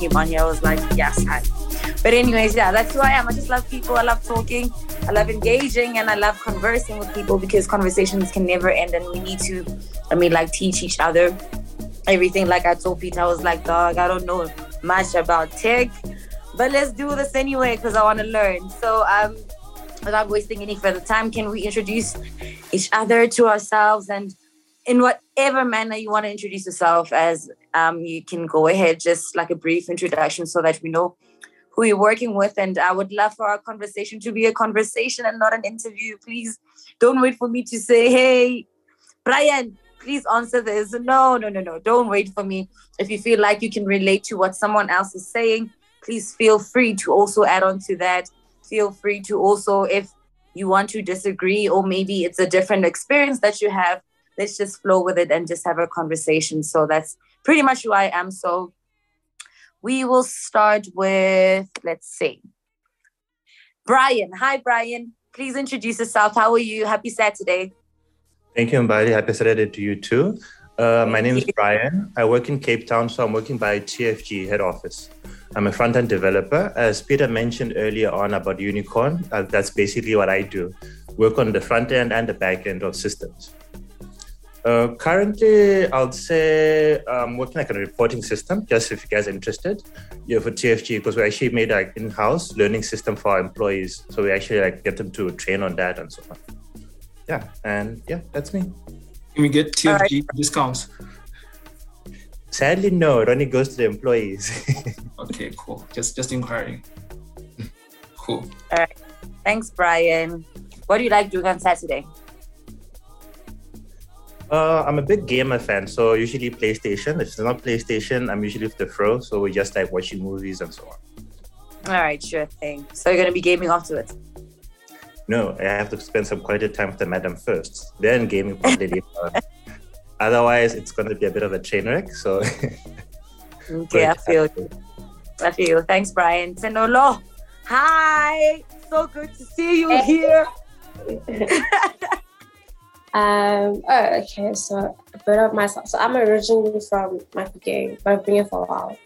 came on here. I was like, yes, hi. But anyways, yeah, that's who I am. I just love people. I love talking. I love engaging and I love conversing with people because conversations can never end and we need to, I mean, like teach each other everything. Like I told Peter, I was like, dog, I don't know much about tech, but let's do this anyway because I want to learn. So, um, without wasting any further time, can we introduce each other to ourselves and in whatever manner you want to introduce yourself as um, you can go ahead, just like a brief introduction so that we know who you're working with. And I would love for our conversation to be a conversation and not an interview. Please don't wait for me to say, hey, Brian, please answer this. No, no, no, no. Don't wait for me. If you feel like you can relate to what someone else is saying, please feel free to also add on to that. Feel free to also, if you want to disagree or maybe it's a different experience that you have, let's just flow with it and just have a conversation. So that's pretty much who I am. So we will start with, let's see, Brian. Hi, Brian. Please introduce yourself. How are you? Happy Saturday. Thank you, Mbali. Happy Saturday to you too. Uh, my name is Brian. I work in Cape Town, so I'm working by TFG head office. I'm a front end developer. As Peter mentioned earlier on about Unicorn, uh, that's basically what I do work on the front end and the back end of systems. Uh, currently, I'll say I'm working like on a reporting system, just if you guys are interested. Yeah, for TFG, because we actually made like in-house learning system for our employees. So we actually like get them to train on that and so on. Yeah, and yeah, that's me. Can we get TFG right. discounts? Sadly, no. It only goes to the employees. okay, cool. Just just inquiring. cool. All right. Thanks, Brian. What do you like doing on Saturday? Uh, I'm a big gamer fan, so usually PlayStation. If it's not PlayStation, I'm usually with the Fro, so we just like watching movies and so on. All right, sure thing. So you're gonna be gaming afterwards? No, I have to spend some quality time with the madam first, then gaming probably later. Otherwise, it's gonna be a bit of a train wreck. So. okay, I feel you. I feel you. Thanks, Brian. Senolo, hi. So good to see you hey. here. Um, oh, okay. So a bit of myself. So I'm originally from Mafeking, but I've been here for a while.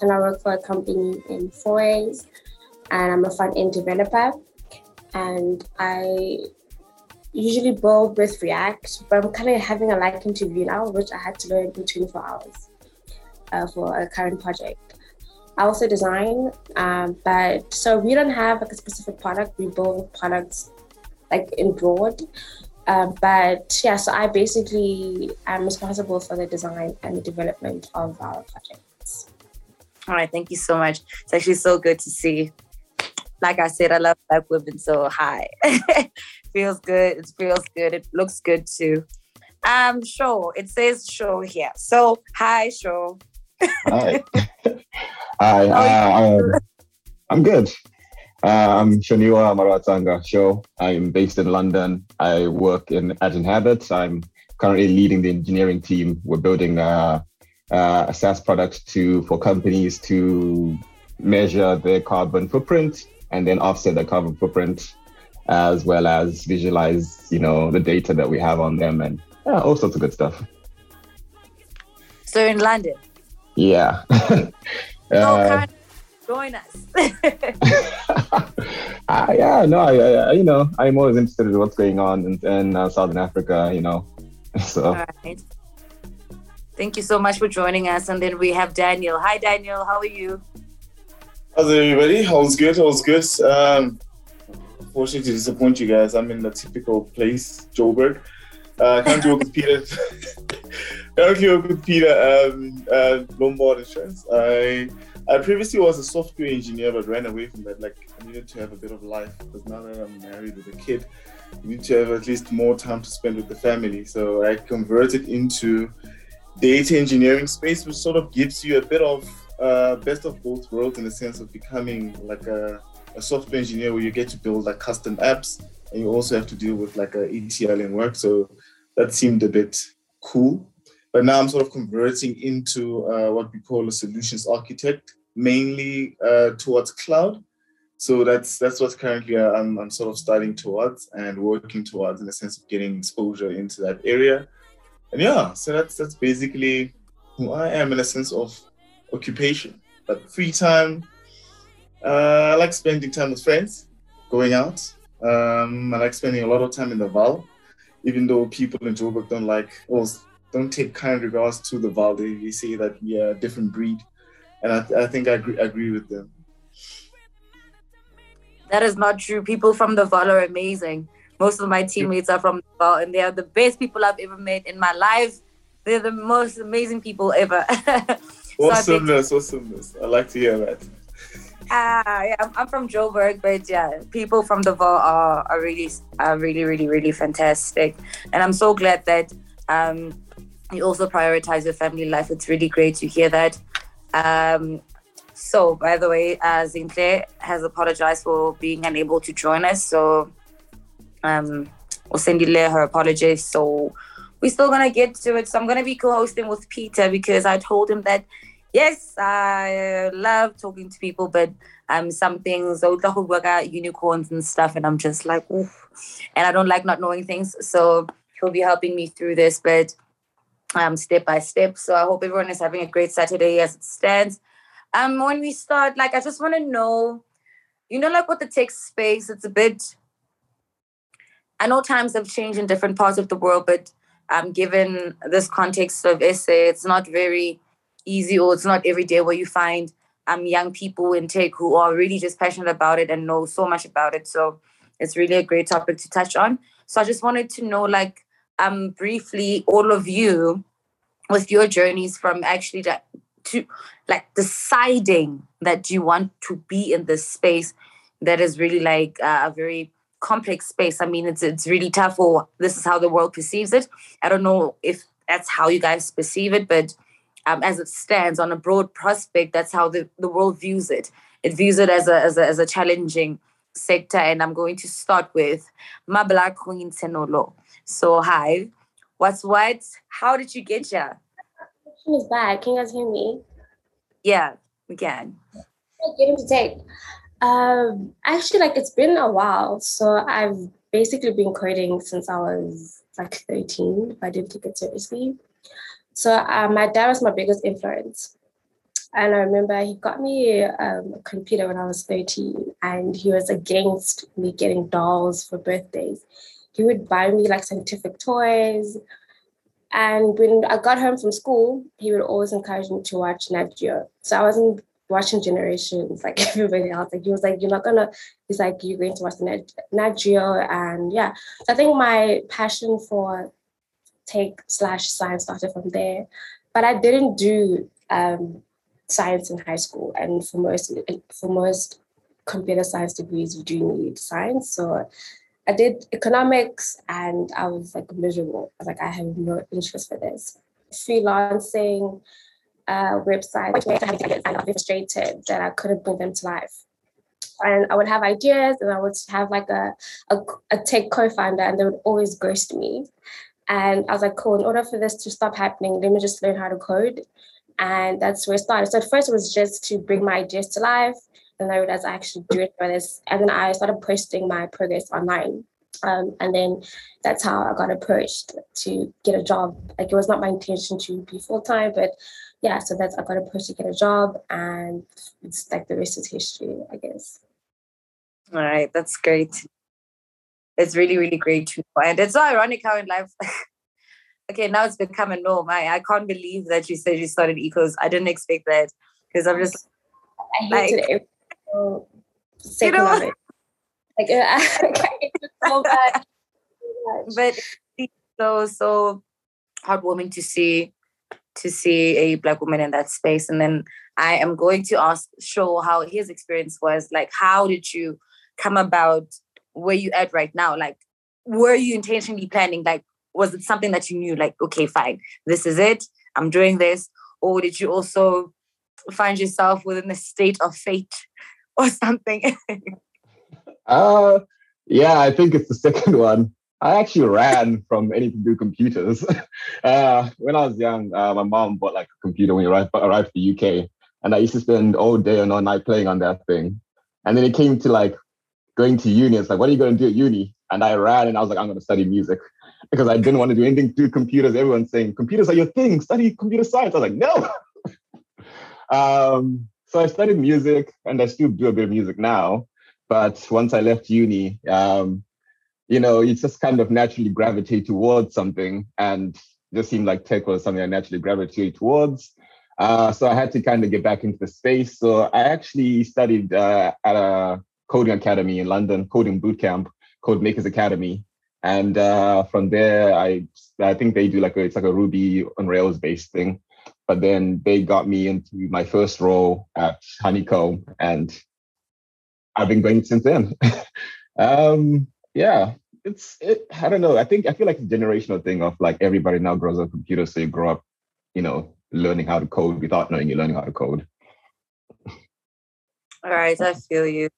And I work for a company in Fourways, and I'm a front end developer. And I usually build with React, but I'm kind of having a liking to Vue now, which I had to learn in 24 hours uh, for a current project. I also design, um, but so we don't have like a specific product. We build products like in broad. Um, but yeah, so I basically am responsible for the design and the development of our projects. All right, thank you so much. It's actually so good to see. Like I said, I love black women, so hi. feels good. It feels good. It looks good too. Um, show. It says show here. So hi, show. hi. hi. Uh, um, I'm good. Uh, I'm Shaniwa Maratanga Show. I'm based in London. I work in at Inhabit. I'm currently leading the engineering team. We're building a, a SaaS product to for companies to measure their carbon footprint and then offset the carbon footprint, as well as visualize, you know, the data that we have on them and yeah, all sorts of good stuff. So in London. Yeah. uh, join us. uh, yeah, no, I, I, you know, I'm always interested in what's going on in, in uh, Southern Africa, you know. So. All right. Thank you so much for joining us. And then we have Daniel. Hi, Daniel. How are you? How's everybody? All's good. All's good. Um, unfortunately, to disappoint you guys, I'm in the typical place, Joburg. Uh, I can't work with Peter. Currently work with Peter um, uh, Lombard Insurance. I I previously was a software engineer, but ran away from that. Like, I needed to have a bit of life because now that I'm married with a kid, you need to have at least more time to spend with the family. So I converted into data engineering space, which sort of gives you a bit of uh, best of both worlds in the sense of becoming like a, a, software engineer where you get to build like custom apps and you also have to deal with like a ETL and work. So that seemed a bit cool. But now I'm sort of converting into uh, what we call a solutions architect, mainly uh, towards cloud. So that's that's what currently I'm, I'm sort of starting towards and working towards in the sense of getting exposure into that area. And yeah, so that's that's basically who I am in a sense of occupation. But free time, uh, I like spending time with friends, going out. Um, I like spending a lot of time in the Vaal, even though people in Joburg don't like or don't take kind regards to the Vaal. They, say that we are a different breed, and I, I think I agree, agree with them. That is not true. People from the Vaal are amazing. Most of my teammates are from the Vaal, and they are the best people I've ever met in my life. They're the most amazing people ever. so awesomeness, I awesomeness. I like to hear that. Ah, yeah, I'm, I'm from Joburg, but yeah, people from the Vaal are, are really, are really, really, really fantastic, and I'm so glad that um, you also prioritize your family life. It's really great to hear that. Um, so, by the way, uh, has apologized for being unable to join us. So, um, we'll send you her apologies. So, we're still gonna get to it. So, I'm gonna be co-hosting with Peter because I told him that yes, I love talking to people, but um, some things work out unicorns and stuff, and I'm just like, Oof. and I don't like not knowing things. So, he'll be helping me through this, but um, step by step. So, I hope everyone is having a great Saturday as it stands. Um when we start like i just want to know you know like with the tech space it's a bit i know times have changed in different parts of the world but um given this context of SA it's not very easy or it's not every day where you find um young people in tech who are really just passionate about it and know so much about it. So it's really a great topic to touch on. So i just wanted to know like um briefly all of you with your journeys from actually that to like deciding that you want to be in this space that is really like uh, a very complex space. I mean, it's it's really tough. Or this is how the world perceives it. I don't know if that's how you guys perceive it, but um, as it stands on a broad prospect, that's how the, the world views it. It views it as a, as a as a challenging sector. And I'm going to start with Mabla Queen Tenolo. So hi, what's what? How did you get here? is bad. Can you guys hear me? Yeah, we can. Get him to take. Um, actually, like it's been a while. So I've basically been coding since I was like 13, if I didn't take it seriously. So uh, my dad was my biggest influence. And I remember he got me um, a computer when I was 13, and he was against me getting dolls for birthdays. He would buy me like scientific toys, and when I got home from school, he would always encourage me to watch Nat Geo. So I wasn't watching Generations like everybody else. Like he was like, "You're not gonna." He's like, "You're going to watch Nat, Nat Geo," and yeah. So I think my passion for tech slash science started from there. But I didn't do um, science in high school, and for most for most computer science degrees, you do need science. So I did economics and I was like miserable. I was like, I have no interest for this. Freelancing, uh, websites, and frustrated that I couldn't bring them to life. And I would have ideas and I would have like a, a, a tech co-founder and they would always ghost me. And I was like, cool, in order for this to stop happening, let me just learn how to code. And that's where it started. So at first it was just to bring my ideas to life and I realized I actually do it for this. And then I started posting my progress online. Um, and then that's how I got approached to get a job. Like it was not my intention to be full time, but yeah, so that's I got approached to get a job, and it's like the rest is history, I guess. All right, that's great. It's really, really great to. And it's so ironic how in life, okay, now it's become a norm. I, I can't believe that you said you started ecos. I didn't expect that because I'm just I hated like, it so you know, it. Like so bad. but so so heartwarming to see to see a black woman in that space and then i am going to ask show how his experience was like how did you come about where you at right now like were you intentionally planning like was it something that you knew like okay fine this is it i'm doing this or did you also find yourself within a state of fate or something? uh, yeah, I think it's the second one. I actually ran from anything to do computers. uh, when I was young, uh, my mom bought like a computer when we arrived, arrived to the UK, and I used to spend all day and all night playing on that thing. And then it came to like going to uni. It's like, what are you going to do at uni? And I ran and I was like, I'm going to study music because I didn't want to do anything to computers. Everyone's saying computers are your thing. Study computer science. I was like, no. um, so I studied music and I still do a bit of music now. But once I left uni, um, you know, you just kind of naturally gravitate towards something and just seemed like tech was something I naturally gravitated towards. Uh, so I had to kind of get back into the space. So I actually studied uh, at a coding academy in London, coding bootcamp, Code Makers Academy. And uh, from there, I I think they do like a, it's like a Ruby on Rails based thing. But then they got me into my first role at Honeycomb, and I've been going since then. um, yeah, it's it. I don't know. I think I feel like it's generational thing of like everybody now grows up computers, so you grow up, you know, learning how to code without knowing you're learning how to code. All right, I feel you.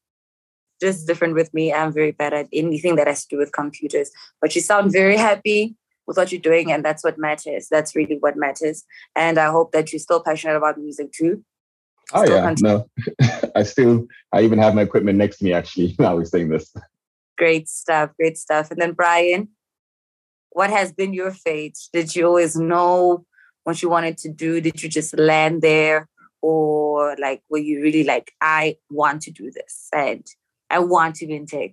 Just different with me. I'm very bad at anything that has to do with computers. But you sound very happy with what you're doing, and that's what matters. That's really what matters. And I hope that you're still passionate about music too. Oh still yeah, continue. no, I still, I even have my equipment next to me. Actually, now we're saying this. Great stuff, great stuff. And then Brian, what has been your fate? Did you always know what you wanted to do? Did you just land there? Or like were you really like, I want to do this and I want to be in tech?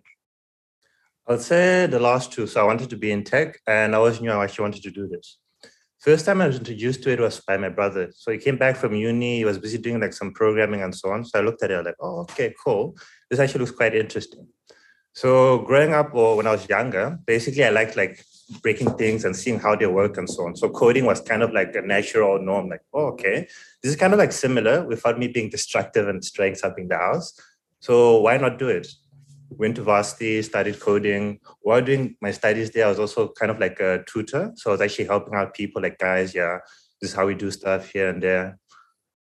I'd say the last two. So I wanted to be in tech and I always knew I actually wanted to do this. First time I was introduced to it was by my brother. So he came back from uni, he was busy doing like some programming and so on. So I looked at it like, oh, okay, cool. This actually looks quite interesting. So growing up or when I was younger, basically I liked like breaking things and seeing how they work and so on. So coding was kind of like a natural norm, like, oh, okay, this is kind of like similar without me being destructive and destroying something in the house. So why not do it? Went to varsity, studied coding. While doing my studies there, I was also kind of like a tutor. So I was actually helping out people like, guys, yeah, this is how we do stuff here and there.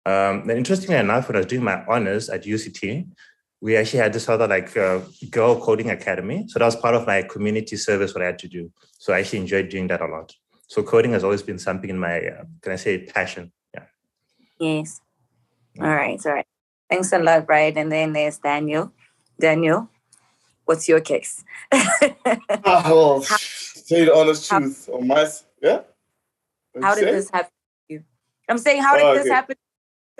Um, then interestingly enough, when I was doing my honors at UCT, we actually had this other like uh, girl coding academy. So that was part of my community service what I had to do. So I actually enjoyed doing that a lot. So coding has always been something in my, uh, can I say, passion? Yeah. Yes. All right. All right. Thanks a lot, Brian. And then there's Daniel. Daniel, what's your case? ah, well, say the honest how, truth on my, yeah. What'd how did say? this happen to you? I'm saying, how did oh, okay. this happen?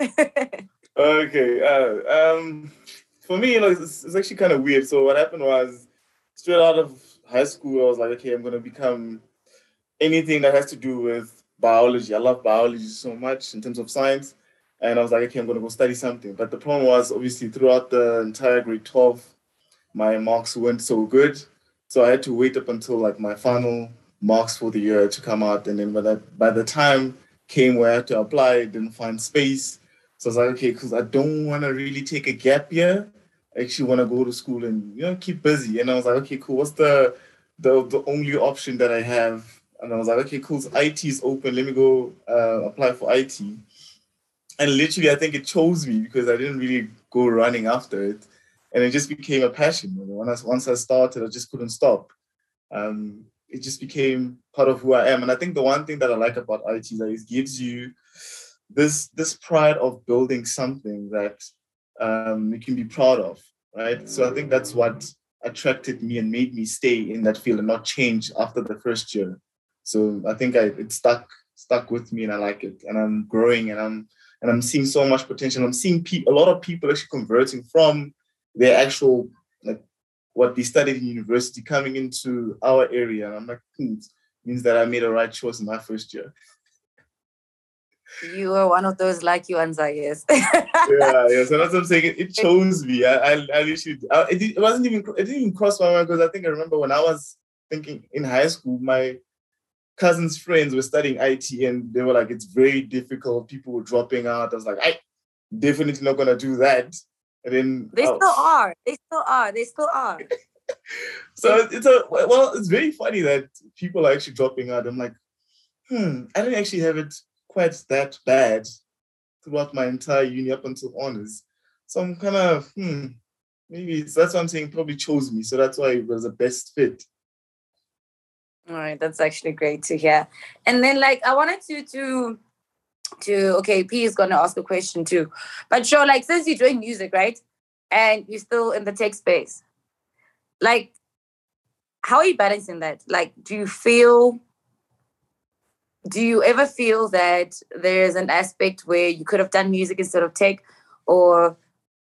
okay. Uh, um, for me, you know, it's, it's actually kind of weird. So what happened was straight out of high school, I was like, okay, I'm gonna become anything that has to do with biology. I love biology so much in terms of science. And I was like, okay, I'm gonna go study something. But the problem was obviously throughout the entire grade 12, my marks weren't so good. So I had to wait up until like my final marks for the year to come out. And then by that by the time came where I had to apply, I didn't find space. So I was like, okay, because I don't want to really take a gap year I actually want to go to school and you know keep busy. And I was like, okay, cool. What's the the the only option that I have? And I was like, okay, cool. So IT is open. Let me go uh, apply for IT. And literally, I think it chose me because I didn't really go running after it, and it just became a passion. I, once I started, I just couldn't stop. Um, it just became part of who I am. And I think the one thing that I like about IT is that it gives you this this pride of building something that um, you can be proud of, right? So I think that's what attracted me and made me stay in that field and not change after the first year. So I think I, it stuck stuck with me and I like it, and I'm growing and I'm and I'm seeing so much potential. I'm seeing pe- a lot of people actually converting from their actual like what they studied in university coming into our area, and I'm like, hmm, means that I made a right choice in my first year. You are one of those lucky ones, I guess. yeah, yeah. So that's what I'm saying. It, it chose me. I, I, I literally, I, it, it wasn't even, it didn't even cross my mind because I think I remember when I was thinking in high school, my cousins' friends were studying IT and they were like, it's very difficult. People were dropping out. I was like, I definitely not gonna do that. And then they oh. still are. They still are. They still are. so it's a well, it's very funny that people are actually dropping out. I'm like, hmm, I didn't actually have it quite that bad throughout my entire uni up until honors. So I'm kind of, hmm, maybe that's what I'm saying, probably chose me. So that's why it was the best fit. All right, that's actually great to hear. And then like I wanted to to to okay, P is gonna ask a question too. But sure, like since you're doing music, right? and you're still in the tech space. Like, how are you balancing that? Like, do you feel do you ever feel that there's an aspect where you could have done music instead of tech or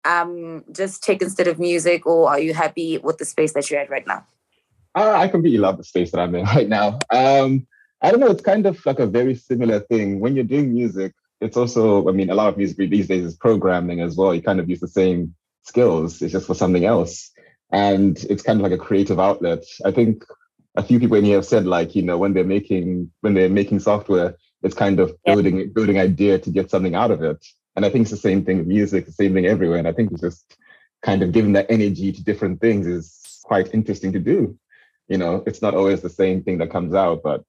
um, just tech instead of music or are you happy with the space that you're at right now uh, i completely love the space that i'm in right now. Um, i don't know it's kind of like a very similar thing. When you're doing music it's also i mean a lot of music these days is programming as well. You kind of use the same skills it's just for something else. And it's kind of like a creative outlet. I think a few people in here have said like you know when they're making when they're making software it's kind of yeah. building building idea to get something out of it. And i think it's the same thing with music the same thing everywhere. And i think it's just kind of giving that energy to different things is quite interesting to do you know it's not always the same thing that comes out but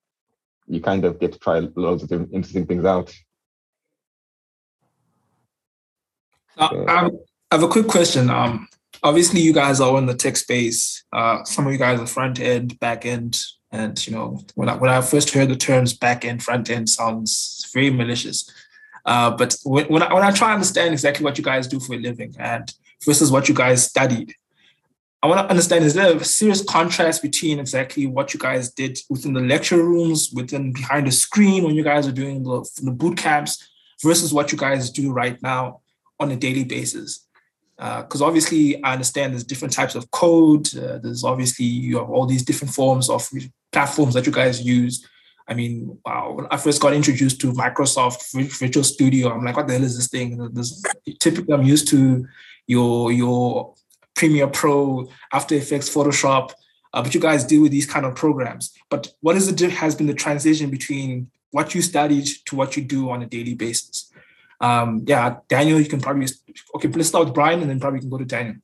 you kind of get to try loads of interesting things out uh, I have a quick question. Um, obviously you guys are in the tech space. Uh, some of you guys are front end, back end, and you know when I, when I first heard the terms back end, front end sounds very malicious. Uh, but when, when I, when I try to understand exactly what you guys do for a living and versus what you guys studied, I want to understand is there a serious contrast between exactly what you guys did within the lecture rooms, within behind the screen when you guys are doing the, the boot camps versus what you guys do right now on a daily basis? because uh, obviously I understand there's different types of code. Uh, there's obviously you have all these different forms of platforms that you guys use. I mean, wow, when I first got introduced to Microsoft Virtual Studio, I'm like, what the hell is this thing? This, typically, I'm used to your your Premiere Pro, After Effects, Photoshop, uh, but you guys deal with these kind of programs. But what is the has been the transition between what you studied to what you do on a daily basis? um, yeah, Daniel, you can probably okay. Let's start with Brian, and then probably can go to Daniel.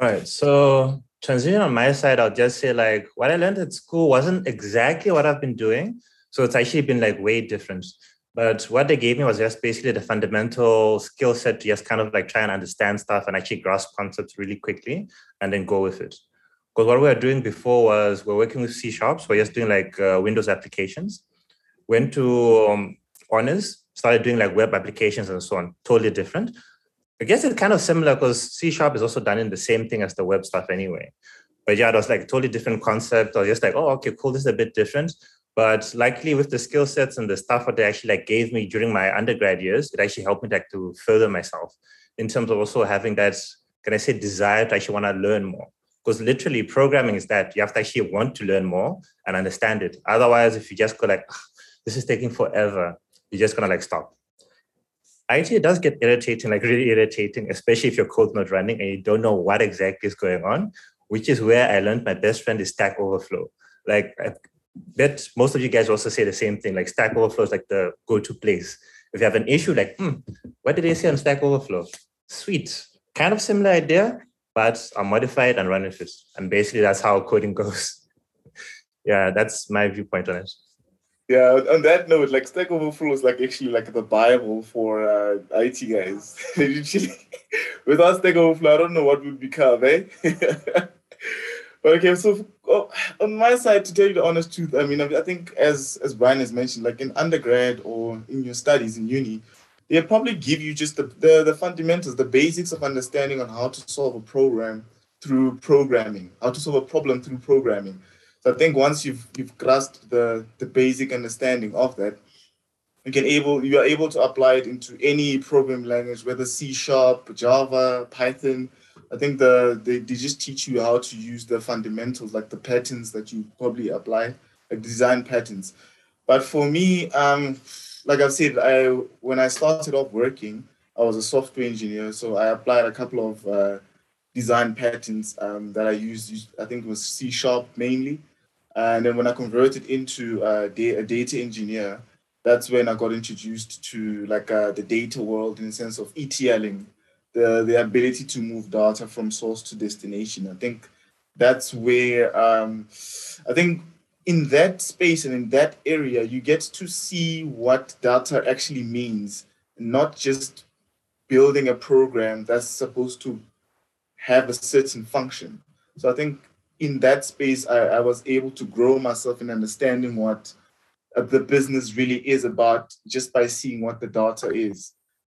All right. So transition on my side, I'll just say like what I learned at school wasn't exactly what I've been doing. So it's actually been like way different. But what they gave me was just basically the fundamental skill set to just kind of like try and understand stuff and actually grasp concepts really quickly and then go with it. Because what we were doing before was we're working with C sharps, we're just doing like uh, Windows applications. Went to um, honors, started doing like web applications and so on, totally different. I guess it's kind of similar because C sharp is also done in the same thing as the web stuff anyway. But yeah, it was like totally different concept. I was just like, oh, okay, cool, this is a bit different. But likely with the skill sets and the stuff that they actually like gave me during my undergrad years, it actually helped me like to further myself in terms of also having that, can I say, desire to actually want to learn more. Because literally programming is that you have to actually want to learn more and understand it. Otherwise, if you just go like, this is taking forever, you're just gonna like stop. It does get irritating, like really irritating, especially if your code's not running and you don't know what exactly is going on, which is where I learned my best friend is Stack Overflow. Like bet most of you guys also say the same thing. Like Stack Overflow is like the go-to place. If you have an issue, like, hmm, what did they say on Stack Overflow? Sweet. Kind of similar idea, but I'll modify it and run with it. And basically that's how coding goes. yeah, that's my viewpoint on it. Yeah, on that note, like Stack Overflow is like actually like the Bible for uh, IT guys. Without Stack Overflow, I don't know what would become, eh? but okay, so oh, on my side, to tell you the honest truth, I mean, I think as as Brian has mentioned, like in undergrad or in your studies in uni, they probably give you just the, the the fundamentals, the basics of understanding on how to solve a program through programming, how to solve a problem through programming. So I think once you've you've grasped the the basic understanding of that, you can able you are able to apply it into any programming language, whether C sharp, Java, Python. I think the they, they just teach you how to use the fundamentals, like the patterns that you probably apply, like design patterns. But for me, um, like I've said, I when I started off working, I was a software engineer, so I applied a couple of uh, design patterns um, that I used. I think it was C sharp mainly, and then when I converted into uh, a data engineer, that's when I got introduced to like uh, the data world in the sense of ETLing, the, the ability to move data from source to destination. I think that's where um, I think in that space and in that area, you get to see what data actually means, not just building a program that's supposed to have a certain function. So I think in that space, I, I was able to grow myself in understanding what the business really is about just by seeing what the data is.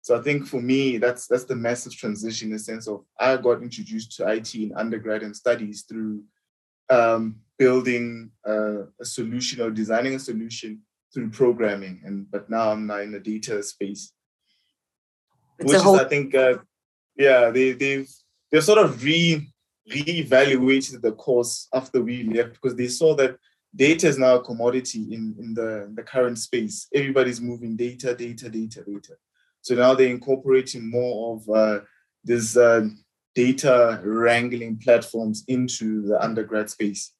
So I think for me, that's that's the massive transition in the sense of I got introduced to IT in undergrad and studies through um, building a, a solution or designing a solution through programming, and but now I'm now in the data space, it's which whole- is I think, uh, yeah, they they've they've sort of re reevaluated the course after we left because they saw that data is now a commodity in, in the, in the current space. Everybody's moving data, data, data, data. So now they're incorporating more of uh, this uh, data wrangling platforms into the undergrad space.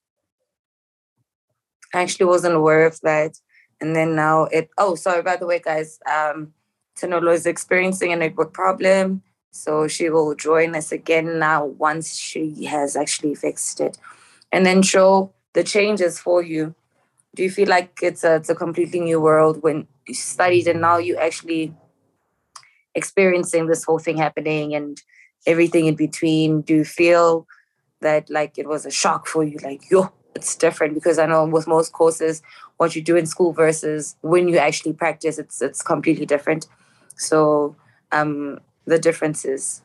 I actually wasn't aware of that. And then now it, oh, sorry, by the way, guys, um, Tenolo is experiencing a network problem. So she will join us again now once she has actually fixed it. And then show the changes for you. Do you feel like it's a, it's a completely new world when you studied and now you actually experiencing this whole thing happening and everything in between? Do you feel that like it was a shock for you? Like, yo, it's different because I know with most courses, what you do in school versus when you actually practice, it's it's completely different. So um the differences,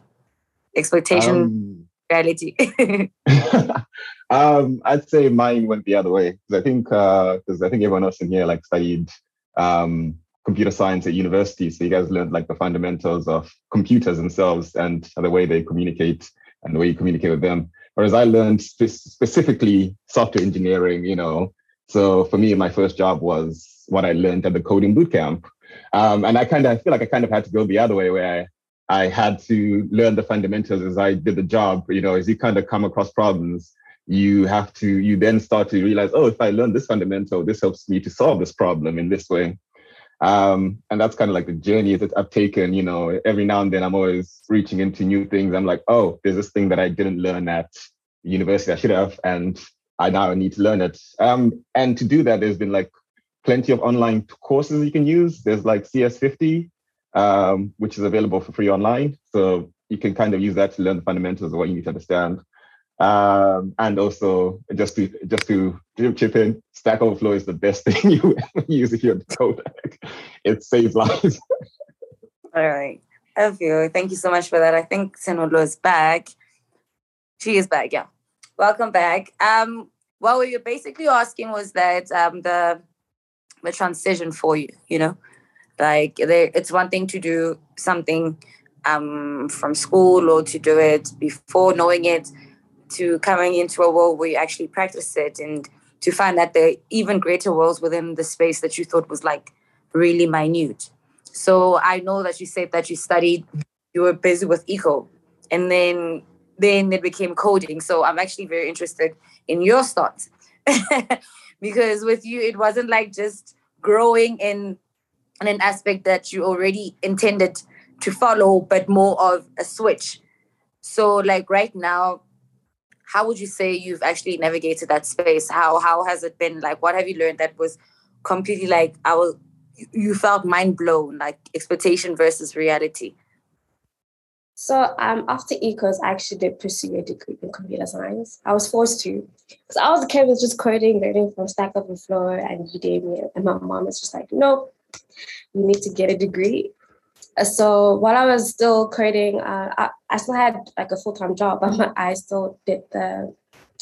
expectation, um, reality. um, I'd say mine went the other way because I think because uh, I think everyone else in here like studied um, computer science at university, so you guys learned like the fundamentals of computers themselves and the way they communicate and the way you communicate with them. Whereas I learned spe- specifically software engineering, you know. So for me, my first job was what I learned at the coding bootcamp. Um, and I kind of I feel like I kind of had to go the other way where I had to learn the fundamentals as I did the job. You know, as you kind of come across problems, you have to, you then start to realize, oh, if I learn this fundamental, this helps me to solve this problem in this way. Um, and that's kind of like the journey that I've taken. You know, every now and then I'm always reaching into new things. I'm like, oh, there's this thing that I didn't learn at university. I should have, and I now need to learn it. Um, and to do that, there's been like plenty of online courses you can use. There's like CS50, um, which is available for free online. So you can kind of use that to learn the fundamentals of what you need to understand. Um, and also just to just to chip in, Stack Overflow is the best thing you ever use if you're coder. it saves lives. All right. Thank you so much for that. I think Senolo is back. She is back, yeah. Welcome back. Um, what we were basically asking was that um, the the transition for you, you know, like it's one thing to do something um, from school or to do it before knowing it, to coming into a world where you actually practice it and to find that there are even greater worlds within the space that you thought was like really minute. So I know that you said that you studied, you were busy with eco, and then then it became coding. So I'm actually very interested in your thoughts because with you it wasn't like just growing in and an aspect that you already intended to follow, but more of a switch. So, like right now, how would you say you've actually navigated that space? How how has it been? Like, what have you learned that was completely like I was you felt mind blown, like expectation versus reality? So um, after ecos, I actually did pursue a degree in computer science. I was forced to because I was a kid was just coding, learning from Stack Overflow and Udemy, and my mom was just like, nope, you need to get a degree. So while I was still coding, uh, I, I still had like a full time job, but I still did the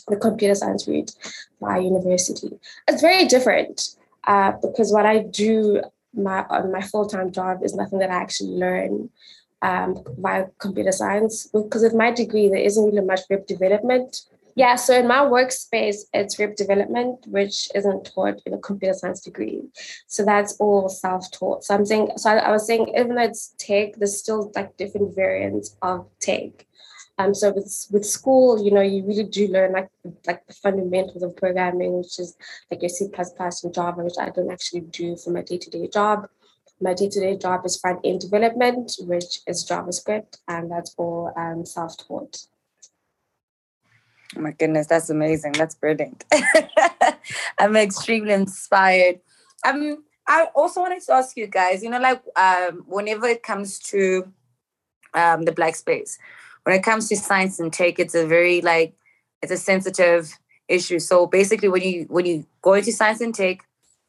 the computer science route by university. It's very different uh, because what I do my on my full time job is nothing that I actually learn um, via computer science. Because with my degree, there isn't really much web development yeah, so in my workspace, it's web development, which isn't taught in a computer science degree. So that's all self-taught. So I'm saying, so I, I was saying, even though it's tech, there's still like different variants of tech. Um, so with with school, you know, you really do learn like like the fundamentals of programming, which is like your C and Java, which I don't actually do for my day to day job. My day to day job is front end development, which is JavaScript, and that's all um, self taught. Oh my goodness, that's amazing. That's brilliant. I'm extremely inspired. Um, I also wanted to ask you guys, you know, like um, whenever it comes to um, the black space, when it comes to science and tech, it's a very like it's a sensitive issue. So basically, when you when you go into science and tech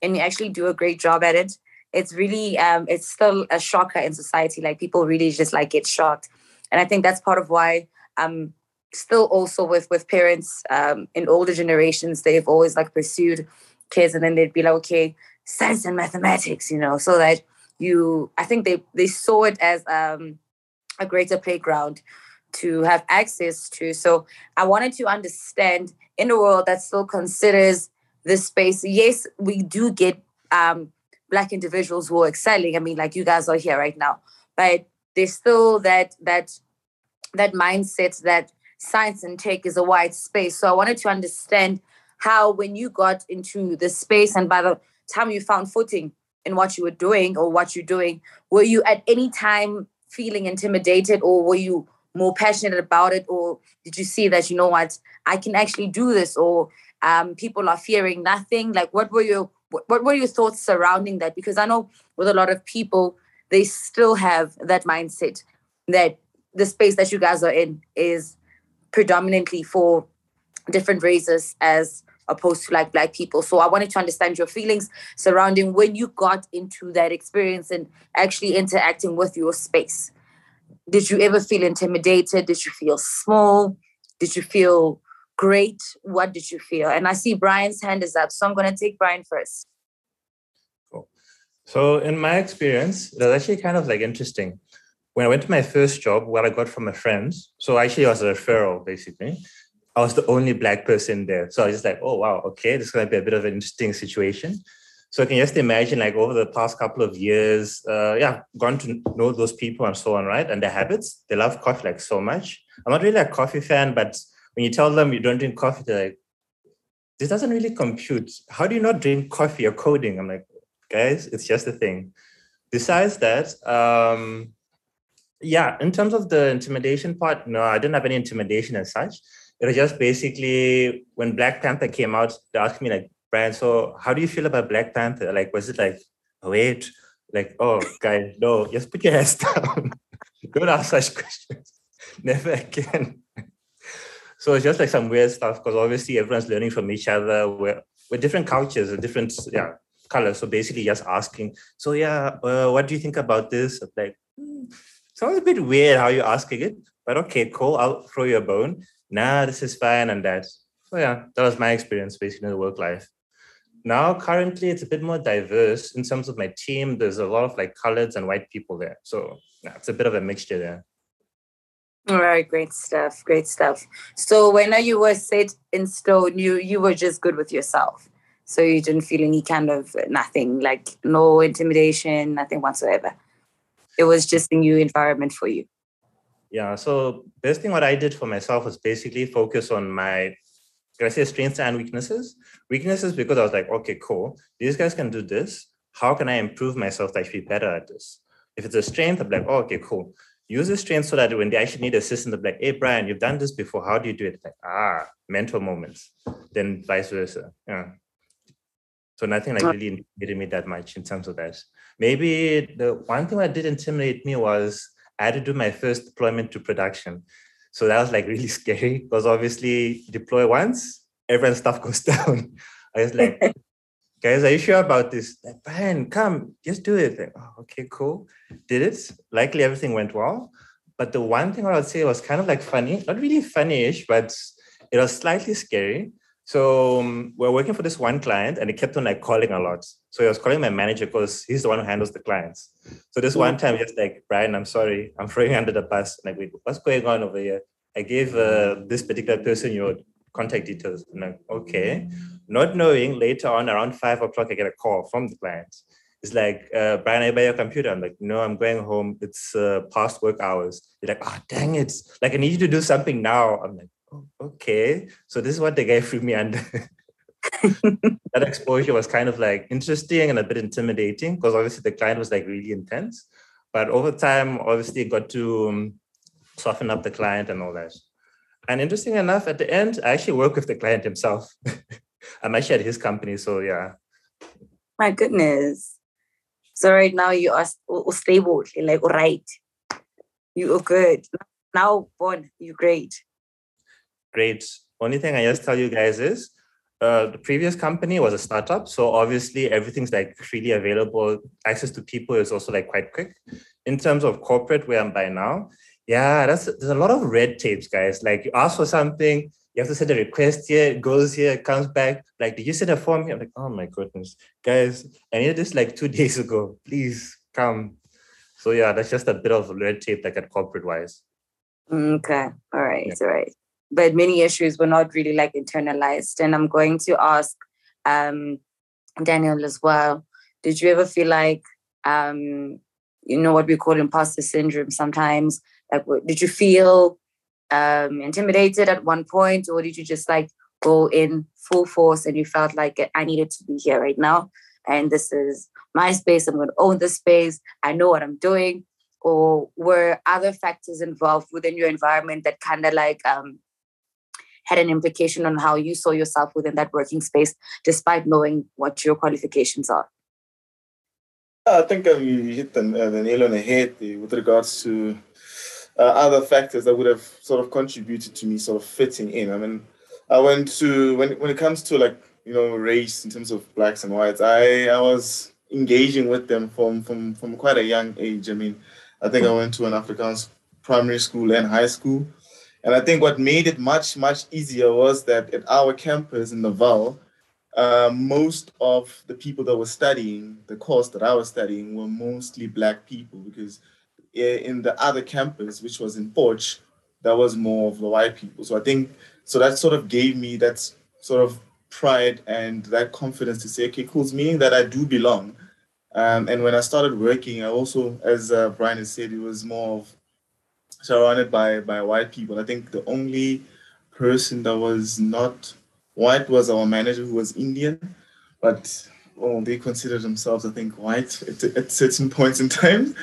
and you actually do a great job at it, it's really um, it's still a shocker in society. Like people really just like get shocked, and I think that's part of why um still also with with parents um, in older generations they've always like pursued kids and then they'd be like okay science and mathematics you know so that you i think they they saw it as um, a greater playground to have access to. So i wanted to understand in a world that still considers this space yes we do get um, black individuals who are excelling. I mean like you guys are here right now but there's still that that that mindset that science and tech is a wide space. So I wanted to understand how, when you got into the space and by the time you found footing in what you were doing or what you're doing, were you at any time feeling intimidated or were you more passionate about it? Or did you see that, you know what, I can actually do this? Or um, people are fearing nothing? Like, what were your what were your thoughts surrounding that? Because I know with a lot of people, they still have that mindset that the space that you guys are in is predominantly for different races as opposed to like black people. So I wanted to understand your feelings surrounding when you got into that experience and actually interacting with your space. Did you ever feel intimidated? Did you feel small? Did you feel great? What did you feel? And I see Brian's hand is up, so I'm going to take Brian first. Cool. So in my experience, was actually kind of like interesting when I went to my first job, what I got from my friends, so actually it was a referral basically. I was the only black person there. So I was just like, oh wow, okay, this is gonna be a bit of an interesting situation. So I can just imagine like over the past couple of years, uh, yeah, gone to know those people and so on, right? And their habits. They love coffee like so much. I'm not really a coffee fan, but when you tell them you don't drink coffee, they're like, this doesn't really compute. How do you not drink coffee or coding? I'm like, guys, it's just a thing. Besides that, um, yeah, in terms of the intimidation part, no, I didn't have any intimidation as such. It was just basically when Black Panther came out, they asked me like, Brian, so how do you feel about Black Panther? Like, was it like, wait, like, oh, guys, no, just put your hands down. Don't ask such questions. Never again. so it's just like some weird stuff because obviously everyone's learning from each other. We're, we're different cultures and different, yeah, colors. So basically just asking, so yeah, uh, what do you think about this? Like, hmm sounds a bit weird how you're asking it, but okay, cool. I'll throw you a bone. Nah, this is fine and that. So yeah, that was my experience basically in the work life. Now, currently, it's a bit more diverse in terms of my team. There's a lot of like coloreds and white people there. So yeah, it's a bit of a mixture there. All right, great stuff. Great stuff. So when you were set in stone, you you were just good with yourself. So you didn't feel any kind of nothing, like no intimidation, nothing whatsoever it was just a new environment for you? Yeah. So best thing what I did for myself was basically focus on my can I say strengths and weaknesses? Weaknesses because I was like, okay, cool. These guys can do this. How can I improve myself to actually be better at this? If it's a strength, I'm like, oh, okay, cool. Use the strength so that when they actually need assistance, they're like, hey, Brian, you've done this before. How do you do it? Like, ah, mentor moments. Then vice versa. Yeah. So nothing like uh, really intimidated me that much in terms of that. Maybe the one thing that did intimidate me was I had to do my first deployment to production. So that was like really scary because obviously deploy once, everyone's stuff goes down. I was like, guys, are you sure about this? Like, Brian, come, just do it. Like, oh, okay, cool. Did it. Likely everything went well. But the one thing I would say was kind of like funny, not really funny-ish, but it was slightly scary so um, we're working for this one client and he kept on like calling a lot. So I was calling my manager because he's the one who handles the clients. So this one time, just like, Brian, I'm sorry, I'm throwing under the bus. Like, what's going on over here? I gave uh, this particular person your contact details. I'm like, okay. Not knowing later on around five o'clock, I get a call from the client. It's like, uh, Brian, I buy your computer. I'm like, no, I'm going home. It's uh, past work hours. They're like, oh, dang it. Like, I need you to do something now. I'm like, okay, so this is what the guy threw me under. that exposure was kind of like interesting and a bit intimidating because obviously the client was like really intense. But over time, obviously, got to um, soften up the client and all that. And interesting enough, at the end, I actually work with the client himself. I'm actually at his company, so yeah. My goodness. So right now you are stable, like all right, You are good. Now born, you're great great. Only thing I just tell you guys is uh, the previous company was a startup, so obviously everything's like freely available. Access to people is also like quite quick. In terms of corporate, where I'm by now, yeah, that's there's a lot of red tapes, guys. Like you ask for something, you have to send a request here, it goes here, it comes back. Like, did you send a form here? I'm like, oh my goodness, guys, I needed this like two days ago. Please come. So yeah, that's just a bit of red tape, like at corporate wise. Okay, all right, yeah. all right. But many issues were not really like internalized, and I'm going to ask um, Daniel as well. Did you ever feel like um, you know what we call imposter syndrome sometimes? Like, did you feel um, intimidated at one point, or did you just like go in full force and you felt like I needed to be here right now? And this is my space. I'm going to own this space. I know what I'm doing. Or were other factors involved within your environment that kind of like um, had an implication on how you saw yourself within that working space, despite knowing what your qualifications are? I think um, you hit the, uh, the nail on the head with regards to uh, other factors that would have sort of contributed to me sort of fitting in. I mean, I went to when when it comes to like you know race in terms of blacks and whites, I I was engaging with them from from from quite a young age. I mean, I think I went to an Afrikaans primary school and high school, and I think what made it much much easier was that at our campus in Vaal. Uh, most of the people that were studying the course that I was studying were mostly black people because in the other campus, which was in Potch, that was more of the white people. So I think so that sort of gave me that sort of pride and that confidence to say, okay, cool, it's meaning that I do belong. Um, and when I started working, I also, as uh, Brian has said, it was more of surrounded by by white people. I think the only person that was not white was our manager, who was Indian, but oh, they considered themselves, I think, white at, at certain points in time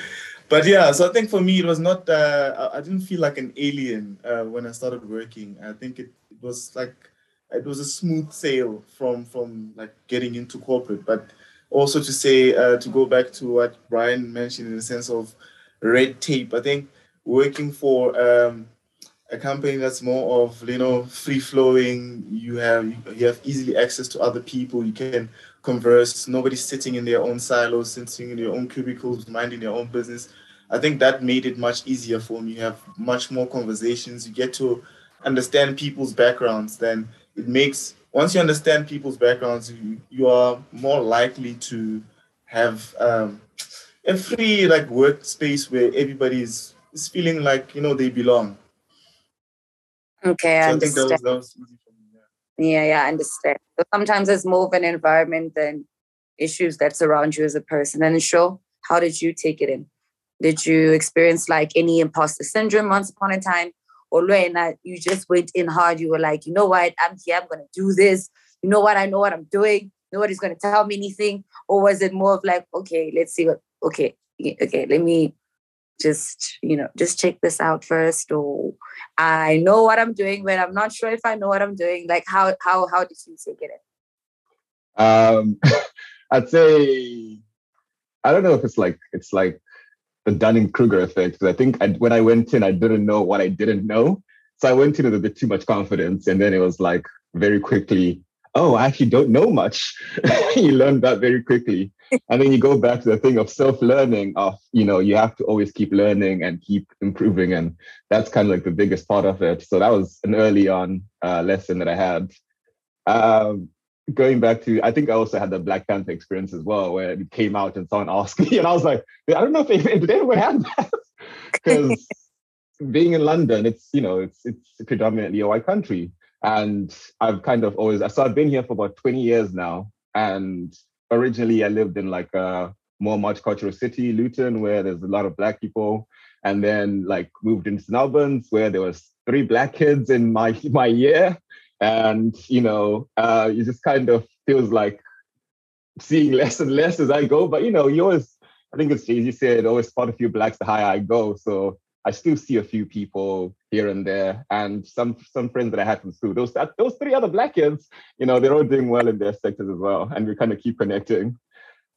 but yeah, so I think for me it was not. Uh, I didn't feel like an alien uh, when I started working. I think it, it was like it was a smooth sail from from like getting into corporate. But also to say uh, to go back to what Brian mentioned in the sense of red tape. I think working for um, a company that's more of you know free flowing. You have you have easily access to other people. You can converse. Nobody's sitting in their own silos, sitting in their own cubicles, minding their own business. I think that made it much easier for me. You have much more conversations. You get to understand people's backgrounds. Then it makes once you understand people's backgrounds, you, you are more likely to have um, a free like workspace where everybody is, is feeling like you know they belong. Okay, I, so I think that was, that was easy for me. Yeah. yeah, yeah, I understand. So sometimes it's more of an environment than issues that surround you as a person. And sure, how did you take it in? Did you experience like any imposter syndrome once upon a time? Or that uh, you just went in hard. You were like, you know what, I'm here, I'm gonna do this. You know what, I know what I'm doing. Nobody's gonna tell me anything. Or was it more of like, okay, let's see what okay, okay, let me just, you know, just check this out first. Or I know what I'm doing, but I'm not sure if I know what I'm doing. Like how how how did you take it? Um I'd say I don't know if it's like it's like the Dunning Kruger effect because I think I, when I went in, I didn't know what I didn't know. So I went in with a bit too much confidence. And then it was like very quickly, oh, I actually don't know much. you learn that very quickly. and then you go back to the thing of self-learning of, you know, you have to always keep learning and keep improving. And that's kind of like the biggest part of it. So that was an early on uh, lesson that I had. Um, going back to, I think I also had the Black Panther experience as well, where it came out and someone asked me, and I was like, I don't know if they, did anyone have that? Because being in London, it's you know, it's it's predominantly a white country, and I've kind of always so I've been here for about 20 years now, and originally I lived in like a more multicultural city, Luton, where there's a lot of black people, and then like moved into St where there was three black kids in my my year and you know uh, it just kind of feels like seeing less and less as I go. But you know, you always I think it's you said, always spot a few blacks the higher I go. So I still see a few people here and there, and some some friends that I had from school. Those those three other black kids, you know, they're all doing well in their sectors as well, and we kind of keep connecting.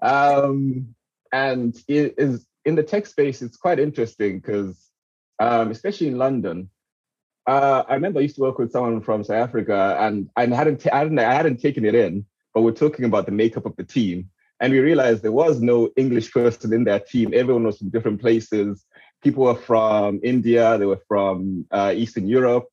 Um, and it is in the tech space, it's quite interesting because, um, especially in London, uh, I remember I used to work with someone from South Africa, and I hadn't, t- I hadn't, I hadn't taken it in, but we're talking about the makeup of the team, and we realized there was no English person in that team. Everyone was from different places. People were from India, they were from uh, Eastern Europe.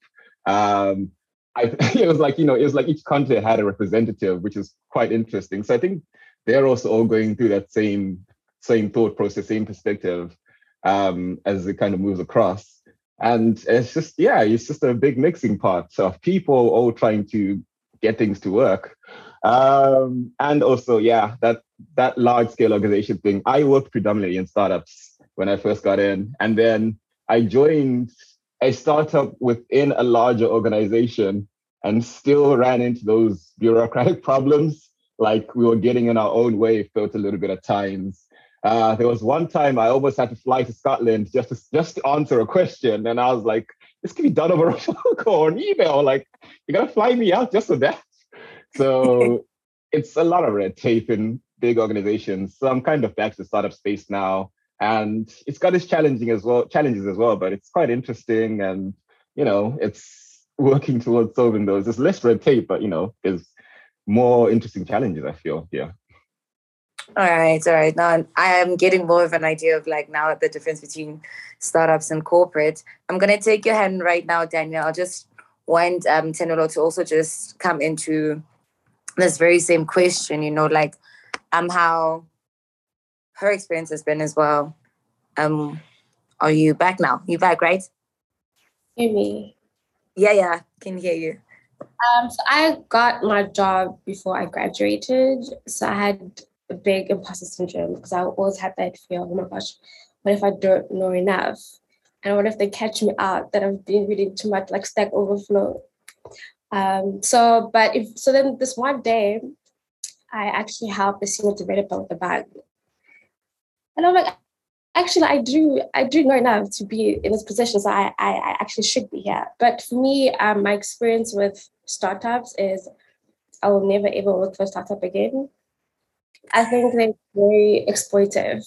Um, I, it was like you know, it was like each country had a representative, which is quite interesting. So I think they're also all going through that same same thought process, same perspective um, as it kind of moves across. And it's just, yeah, it's just a big mixing pot of people all trying to get things to work. Um, and also, yeah, that that large scale organization thing. I work predominantly in startups when I first got in, and then I joined a startup within a larger organization, and still ran into those bureaucratic problems. Like we were getting in our own way, felt a little bit at times. Uh, there was one time I almost had to fly to Scotland just to just to answer a question, and I was like, "This can be done over a phone call or an email. Like, you gotta fly me out just for that." So it's a lot of red tape in big organizations. So I'm kind of back to startup space now, and it's got its challenging as well, challenges as well, but it's quite interesting, and you know, it's working towards solving those. There's less red tape, but you know, there's more interesting challenges. I feel, yeah. All right, all right. Now I am getting more of an idea of like now the difference between startups and corporate. I'm gonna take your hand right now, Daniel. i'll just want um Tenolo to also just come into this very same question, you know, like um how her experience has been as well. Um are you back now? You back, right? Hear me. Yeah, yeah, can hear you. Um, so I got my job before I graduated. So I had a big imposter syndrome because I always had that fear, oh my gosh, what if I don't know enough? And what if they catch me out that I've been reading too much, like Stack Overflow? Um, so, but if so, then this one day, I actually helped a senior developer with the bag, and I'm like, actually, I do, I do know enough to be in this position, so I, I, I actually should be here. But for me, um, my experience with startups is, I will never ever work for a startup again I think they're very exploitive,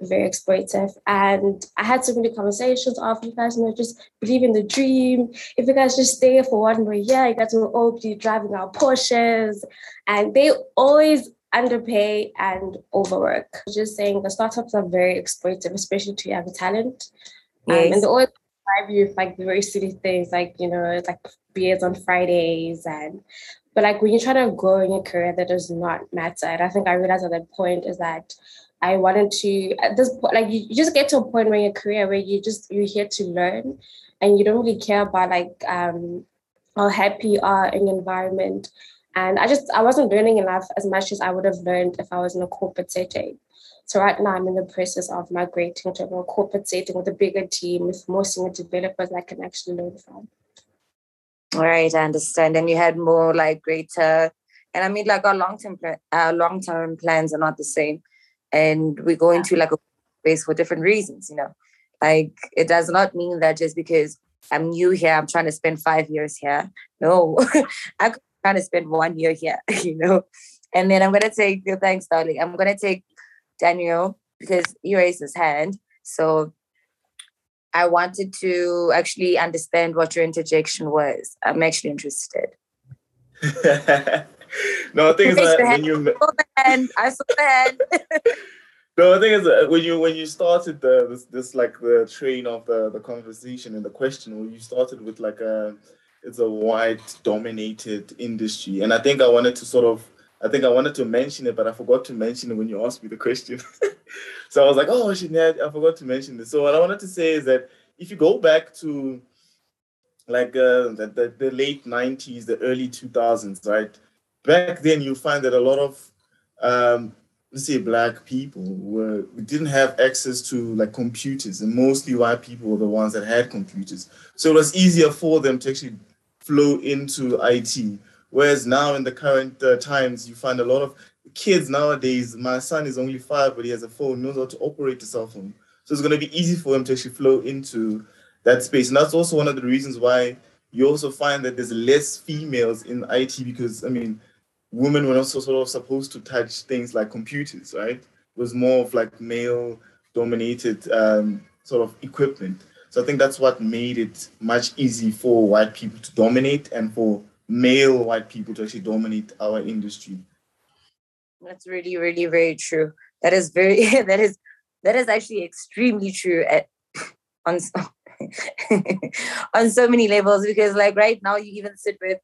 very exploitive. And I had so many conversations of you guys, you know, just believe in the dream. If you guys just stay for one more year, you guys will all be driving our Porsches. And they always underpay and overwork. Just saying the startups are very exploitive, especially to young talent. Yes. Um, and they always drive you with like very silly things like, you know, like beers on Fridays and but like when you're trying to grow in your career, that does not matter. And I think I realized at that point is that I wanted to at this point, like you, you just get to a point where your career where you just you're here to learn, and you don't really care about like um how happy you are in your environment. And I just I wasn't learning enough as much as I would have learned if I was in a corporate setting. So right now I'm in the process of migrating to a more corporate setting with a bigger team with more senior developers I can actually learn from. All right, I understand. And you had more like greater, and I mean, like our long term, our long term plans are not the same, and we go into like a space for different reasons. You know, like it does not mean that just because I'm new here, I'm trying to spend five years here. No, I'm trying to spend one year here. You know, and then I'm gonna take. Your thanks, darling. I'm gonna take Daniel because he raised his hand. So I wanted to actually understand what your interjection was. I'm actually interested. no, I think it's like when you. I saw the hand. no, I think it's when you when you started the this, this like the train of the the conversation and the question when you started with like a it's a white dominated industry and I think I wanted to sort of I think I wanted to mention it, but I forgot to mention it when you asked me the question. so I was like, oh, shit, I forgot to mention this. So what I wanted to say is that if you go back to like uh, the, the, the late 90s, the early 2000s, right? Back then, you find that a lot of, um, let's say, black people were didn't have access to like computers, and mostly white people were the ones that had computers. So it was easier for them to actually flow into IT Whereas now in the current uh, times, you find a lot of kids nowadays. My son is only five, but he has a phone, knows how to operate a cell phone. So it's going to be easy for him to actually flow into that space. And that's also one of the reasons why you also find that there's less females in IT because, I mean, women were also sort of supposed to touch things like computers, right? It was more of like male dominated um, sort of equipment. So I think that's what made it much easy for white people to dominate and for male white people to actually dominate our industry. That's really, really, very true. That is very that is that is actually extremely true at on so, on so many levels because like right now you even sit with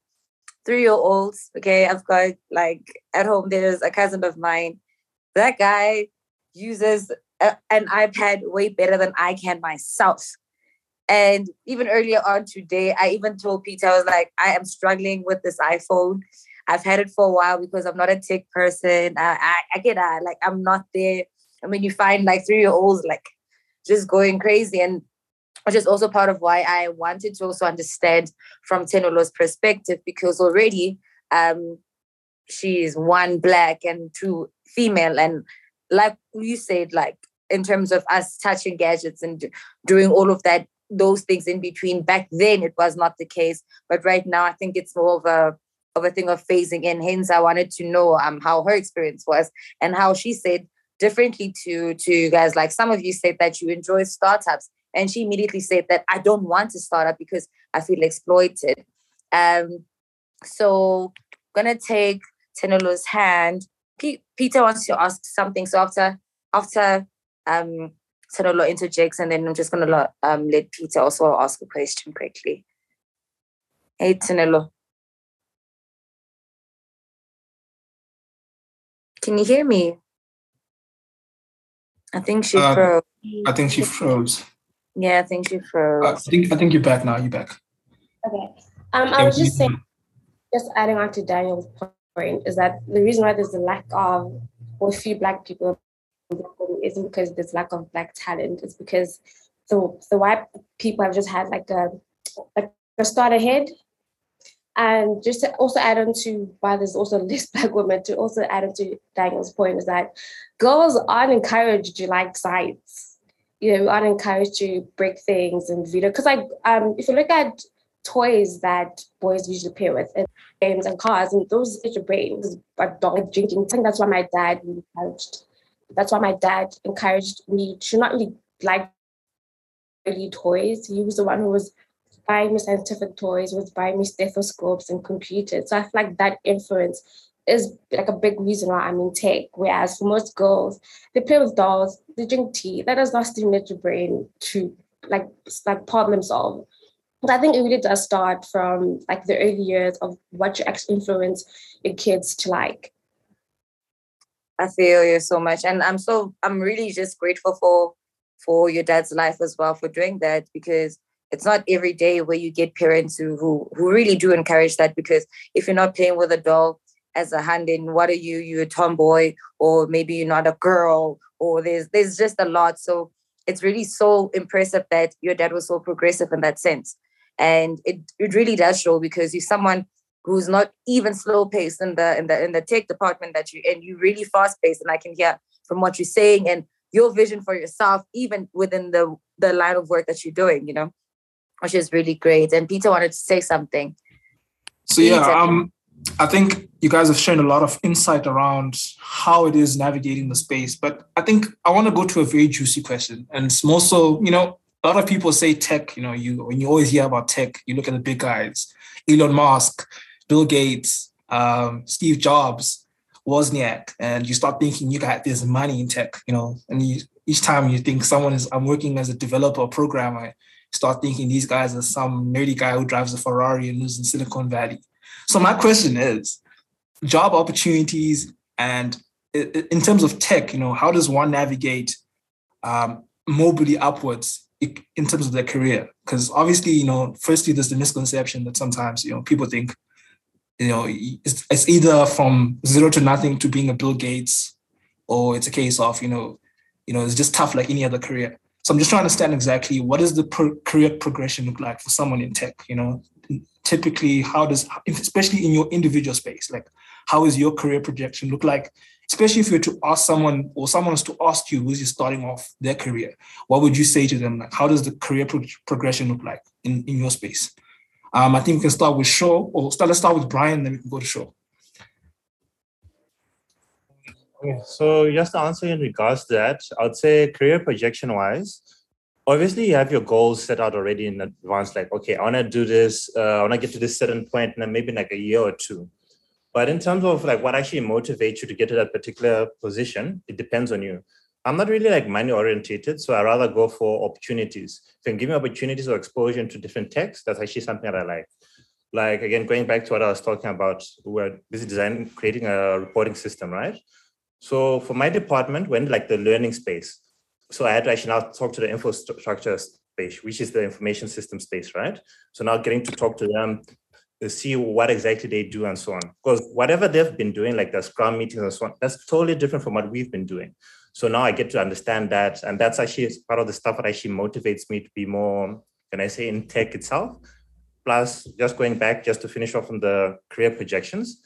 three year olds. Okay, I've got like at home there's a cousin of mine. That guy uses a, an iPad way better than I can myself. And even earlier on today, I even told Peter, I was like, I am struggling with this iPhone. I've had it for a while because I'm not a tech person. I, I, that. Like, I'm not there. I mean, you find like three year olds like just going crazy. And which is also part of why I wanted to also understand from Tenolo's perspective because already um, she is one black and two female. And like you said, like in terms of us touching gadgets and doing all of that, those things in between. Back then, it was not the case, but right now, I think it's more of a of a thing of phasing in. Hence, I wanted to know um how her experience was and how she said differently to to you guys. Like some of you said that you enjoy startups, and she immediately said that I don't want to start up because I feel exploited. Um, so gonna take Tenolo's hand. P- Peter wants to ask something. So after after um Tenolo interjects, and then I'm just gonna let, um, let Peter also ask a question quickly. Hey Tenolo. Can you hear me? I think she Uh, froze. I think she froze. Yeah, I think she froze. I think I think you're back now. You're back. Okay. Um, I was just saying, just adding on to Daniel's point, is that the reason why there's a lack of or few black people isn't because there's lack of black talent. It's because the the white people have just had like a like a start ahead. And just to also add on to why there's also less black women, to also add on to Daniel's point is that girls aren't encouraged to like science. You know, aren't encouraged to break things and video. Because like um if you look at toys that boys usually play with and games and cars and those get your brains but dog drinking. I think that's why my dad encouraged that's why my dad encouraged me to not really like really toys. He was the one who was buying me scientific toys, was buying me stethoscopes and computers. So I feel like that influence is like a big reason why I'm in tech. Whereas for most girls, they play with dolls, they drink tea. That does not stimulate your brain to like like problem solve. But I think it really does start from like the early years of what you actually influence your kids to like. I feel you so much, and I'm so I'm really just grateful for for your dad's life as well for doing that because it's not every day where you get parents who who, who really do encourage that because if you're not playing with a doll as a hand in what are you? You're a tomboy or maybe you're not a girl or there's there's just a lot. So it's really so impressive that your dad was so progressive in that sense. And it, it really does show because you're someone who's not even slow paced in the in the in the tech department that you and you really fast paced and I can hear from what you're saying and your vision for yourself even within the the line of work that you're doing you know which is really great and Peter wanted to say something So yeah, um, I think you guys have shown a lot of insight around how it is navigating the space. But I think I want to go to a very juicy question, and it's more so, you know, a lot of people say tech. You know, you when you always hear about tech, you look at the big guys, Elon Musk, Bill Gates, um, Steve Jobs, Wozniak, and you start thinking you got this money in tech. You know, and you, each time you think someone is, I'm working as a developer or programmer, start thinking these guys are some nerdy guy who drives a Ferrari and lives in Silicon Valley. So my question is, job opportunities and in terms of tech, you know, how does one navigate um, mobility upwards in terms of their career? Because obviously, you know, firstly, there's the misconception that sometimes you know people think, you know, it's, it's either from zero to nothing to being a Bill Gates, or it's a case of you know, you know, it's just tough like any other career. So I'm just trying to understand exactly what does the pro- career progression look like for someone in tech. You know, typically how does especially in your individual space like how is your career projection look like especially if you're to ask someone or someone is to ask you who's just starting off their career what would you say to them like how does the career pro- progression look like in, in your space um, i think we can start with show or start, let's start with brian then we can go to show Okay, so just to answer in regards to that, I would say career projection wise, obviously you have your goals set out already in advance like okay i want to do this uh, i want to get to this certain point and then maybe like a year or two. But in terms of like what actually motivates you to get to that particular position it depends on you i'm not really like money orientated so i rather go for opportunities if you can give me opportunities or exposure into different techs that's actually something that i like like again going back to what i was talking about we're busy designing creating a reporting system right so for my department when like the learning space so I had to actually now talk to the infrastructure space, which is the information system space, right? So now getting to talk to them to see what exactly they do and so on. Because whatever they've been doing, like the Scrum meetings and so on, that's totally different from what we've been doing. So now I get to understand that. And that's actually part of the stuff that actually motivates me to be more, can I say, in tech itself. Plus, just going back, just to finish off on the career projections,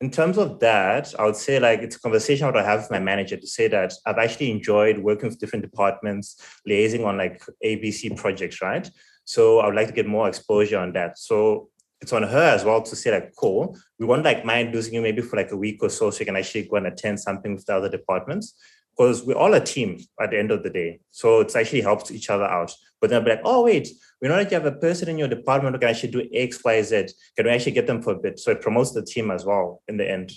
in terms of that, I would say like it's a conversation I would have with my manager to say that I've actually enjoyed working with different departments, liaising on like ABC projects, right? So I would like to get more exposure on that. So it's on her as well to say like, cool, we won't like mind losing you maybe for like a week or so, so you can actually go and attend something with the other departments because we're all a team at the end of the day. So it's actually helps each other out. But then I'll be like, oh, wait, we know that you have a person in your department who can actually do X, Y, Z. Can we actually get them for a bit? So it promotes the team as well in the end.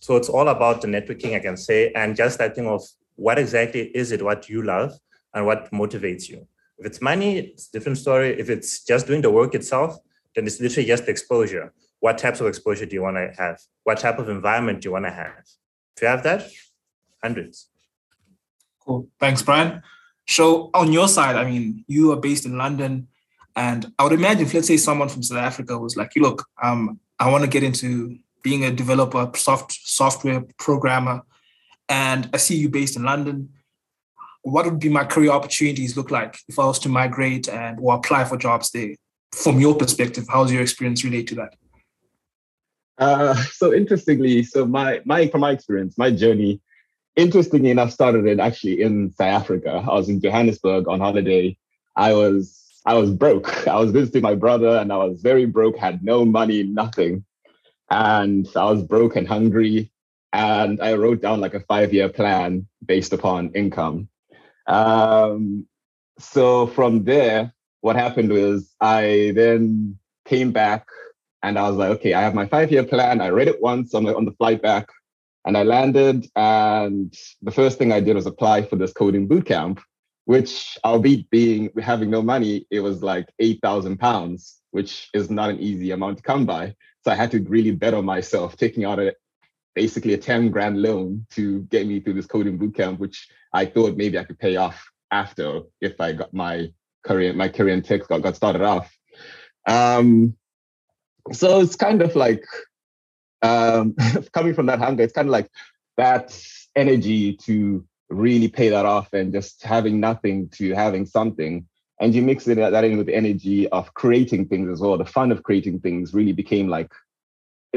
So it's all about the networking, I can say, and just that thing of what exactly is it, what you love and what motivates you. If it's money, it's a different story. If it's just doing the work itself, then it's literally just exposure. What types of exposure do you want to have? What type of environment do you want to have? If you have that, hundreds. Cool. Thanks, Brian. So on your side, I mean, you are based in London, and I would imagine if let's say someone from South Africa was like, "You look, um, I want to get into being a developer, soft software programmer, and I see you based in London. What would be my career opportunities look like if I was to migrate and or apply for jobs there? From your perspective, how's your experience relate to that? Uh, so interestingly, so my my from my experience, my journey interestingly enough, started it actually in South Africa. I was in Johannesburg on holiday. I was I was broke. I was visiting my brother, and I was very broke. Had no money, nothing, and I was broke and hungry. And I wrote down like a five-year plan based upon income. Um, so from there, what happened was I then came back and I was like, okay, I have my five-year plan. I read it once on the on the flight back. And I landed, and the first thing I did was apply for this coding bootcamp, which, albeit being having no money, it was like eight thousand pounds, which is not an easy amount to come by. So I had to really bet on myself, taking out a basically a ten grand loan to get me through this coding bootcamp, which I thought maybe I could pay off after if I got my career my career in tech got, got started off. Um, so it's kind of like um, coming from that hunger, it's kind of like that energy to really pay that off and just having nothing to having something. And you mix it that in with the energy of creating things as well. The fun of creating things really became like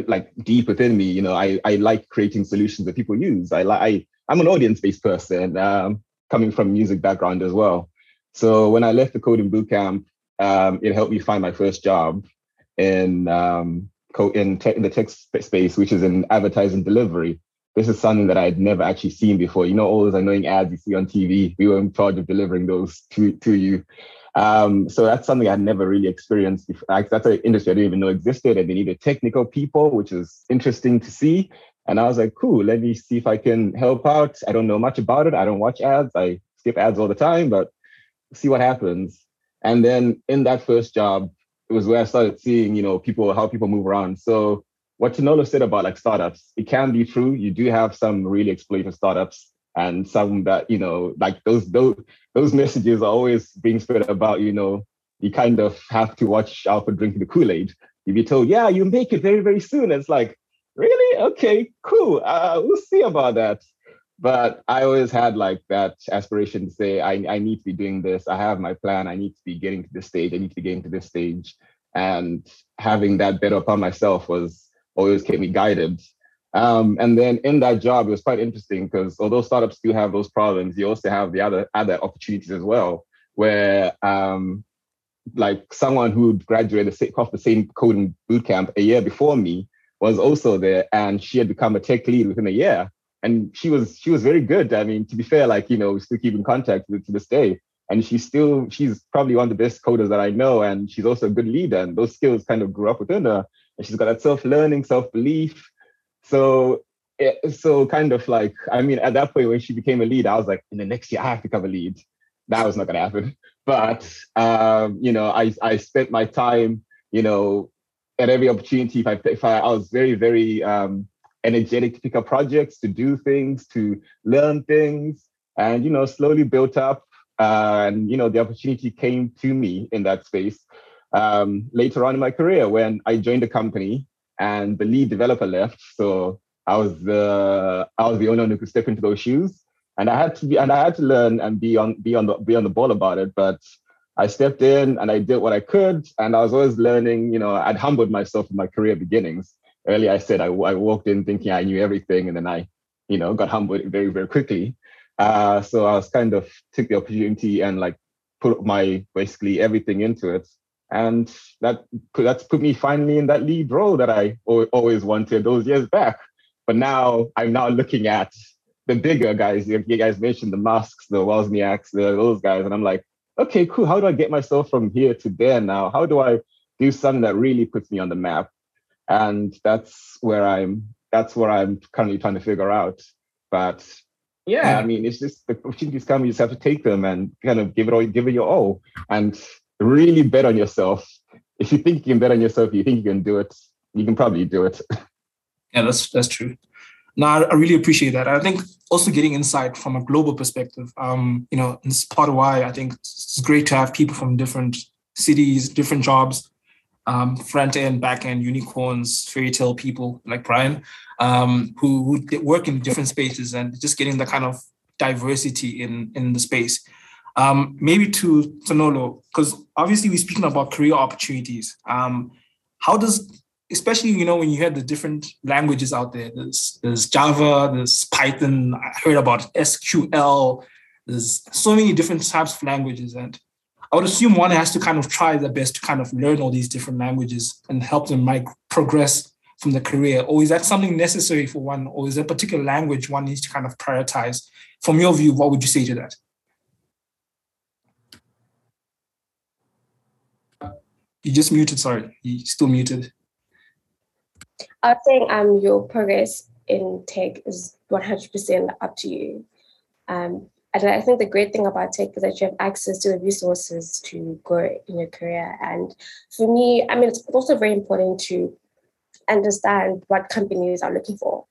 like deep within me. You know, I I like creating solutions that people use. I like I'm an audience based person, um, coming from music background as well. So when I left the coding bootcamp, um, it helped me find my first job in um, in, tech, in the tech space, which is in advertising delivery. This is something that I had never actually seen before. You know, all those annoying ads you see on TV, we were in charge of delivering those to, to you. Um, so that's something I'd never really experienced before. That's an industry I didn't even know existed, and they needed technical people, which is interesting to see. And I was like, cool, let me see if I can help out. I don't know much about it. I don't watch ads. I skip ads all the time, but see what happens. And then in that first job, it was where I started seeing, you know, people how people move around. So what Chinolo said about like startups, it can be true. You do have some really exploitative startups and some that, you know, like those those those messages are always being spread about, you know, you kind of have to watch out for drinking the Kool-Aid. You be told, yeah, you make it very, very soon. It's like, really? Okay, cool. Uh, we'll see about that but I always had like that aspiration to say, I, I need to be doing this. I have my plan. I need to be getting to this stage. I need to be getting to this stage. And having that bet upon myself was always kept me guided. Um, and then in that job, it was quite interesting because although startups do have those problems, you also have the other other opportunities as well, where um, like someone who graduated off the same coding bootcamp a year before me was also there, and she had become a tech lead within a year and she was she was very good. I mean, to be fair, like you know, we still keep in contact to this day. and she's still she's probably one of the best coders that I know, and she's also a good leader, and those skills kind of grew up within her, and she's got that self learning, self belief. So it, so kind of like I mean, at that point when she became a lead, I was like, in the next year I have to become a lead. That was not going to happen. But um, you know, I I spent my time, you know, at every opportunity. If I if I, I was very very um, energetic to pick up projects, to do things, to learn things, and you know, slowly built up. Uh, and you know, the opportunity came to me in that space um, later on in my career when I joined the company and the lead developer left. So I was the I was the only one who could step into those shoes, and I had to be and I had to learn and be on be on the be on the ball about it. But I stepped in and I did what I could, and I was always learning. You know, I'd humbled myself in my career beginnings. Earlier, I said I, I walked in thinking I knew everything, and then I, you know, got humbled very very quickly. Uh, so I was kind of took the opportunity and like put my basically everything into it and that that's put me finally in that lead role that I always wanted those years back. But now I'm now looking at the bigger guys. You guys mentioned the Musks, the Wozniaks, the, those guys, and I'm like, okay, cool. How do I get myself from here to there now? How do I do something that really puts me on the map? And that's where I'm. That's where I'm currently trying to figure out. But yeah, I mean, it's just the opportunities come. You just have to take them and kind of give it all, give it your all, and really bet on yourself. If you think you can bet on yourself, you think you can do it, you can probably do it. Yeah, that's that's true. No, I, I really appreciate that. I think also getting insight from a global perspective. Um, you know, it's part of why I think it's great to have people from different cities, different jobs, um, front end, back end, unicorns, fairy tale people like Brian, um, who, who work in different spaces and just getting the kind of diversity in in the space. Um, maybe to Sonolo, because obviously we're speaking about career opportunities. Um, how does, especially you know when you hear the different languages out there, there's there's Java, there's Python. I heard about SQL. There's so many different types of languages, and I would assume one has to kind of try their best to kind of learn all these different languages and help them like progress from the career. Or is that something necessary for one, or is there a particular language one needs to kind of prioritize? From your view, what would you say to that? You just muted, sorry. You still muted. I was saying um your progress in tech is 100% up to you. Um, and I think the great thing about tech is that you have access to the resources to grow in your career. And for me, I mean, it's also very important to understand what companies are looking for.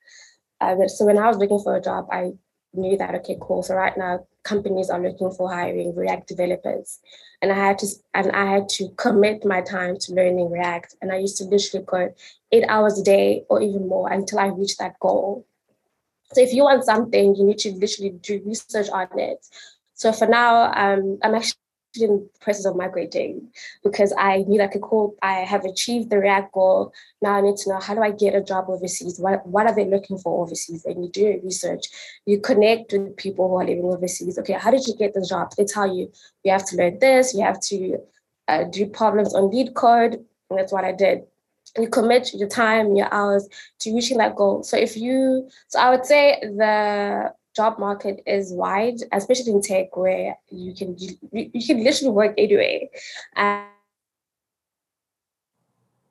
Um, so when I was looking for a job, I knew that okay, cool. So right now, companies are looking for hiring React developers and I had to and I had to commit my time to learning React. And I used to literally code eight hours a day or even more until I reached that goal. So if you want something, you need to literally do research on it. So for now, um, I'm actually in the process of migrating because I knew that, okay, cool, I have achieved the React goal. Now I need to know how do I get a job overseas? What, what are they looking for overseas? And you do research, you connect with people who are living overseas. Okay, how did you get the job? They tell you, you have to learn this, you have to uh, do problems on LeetCode. And that's what I did. You commit your time, your hours to reaching that goal. So if you, so I would say the job market is wide, especially in tech, where you can you, you can literally work anywhere. And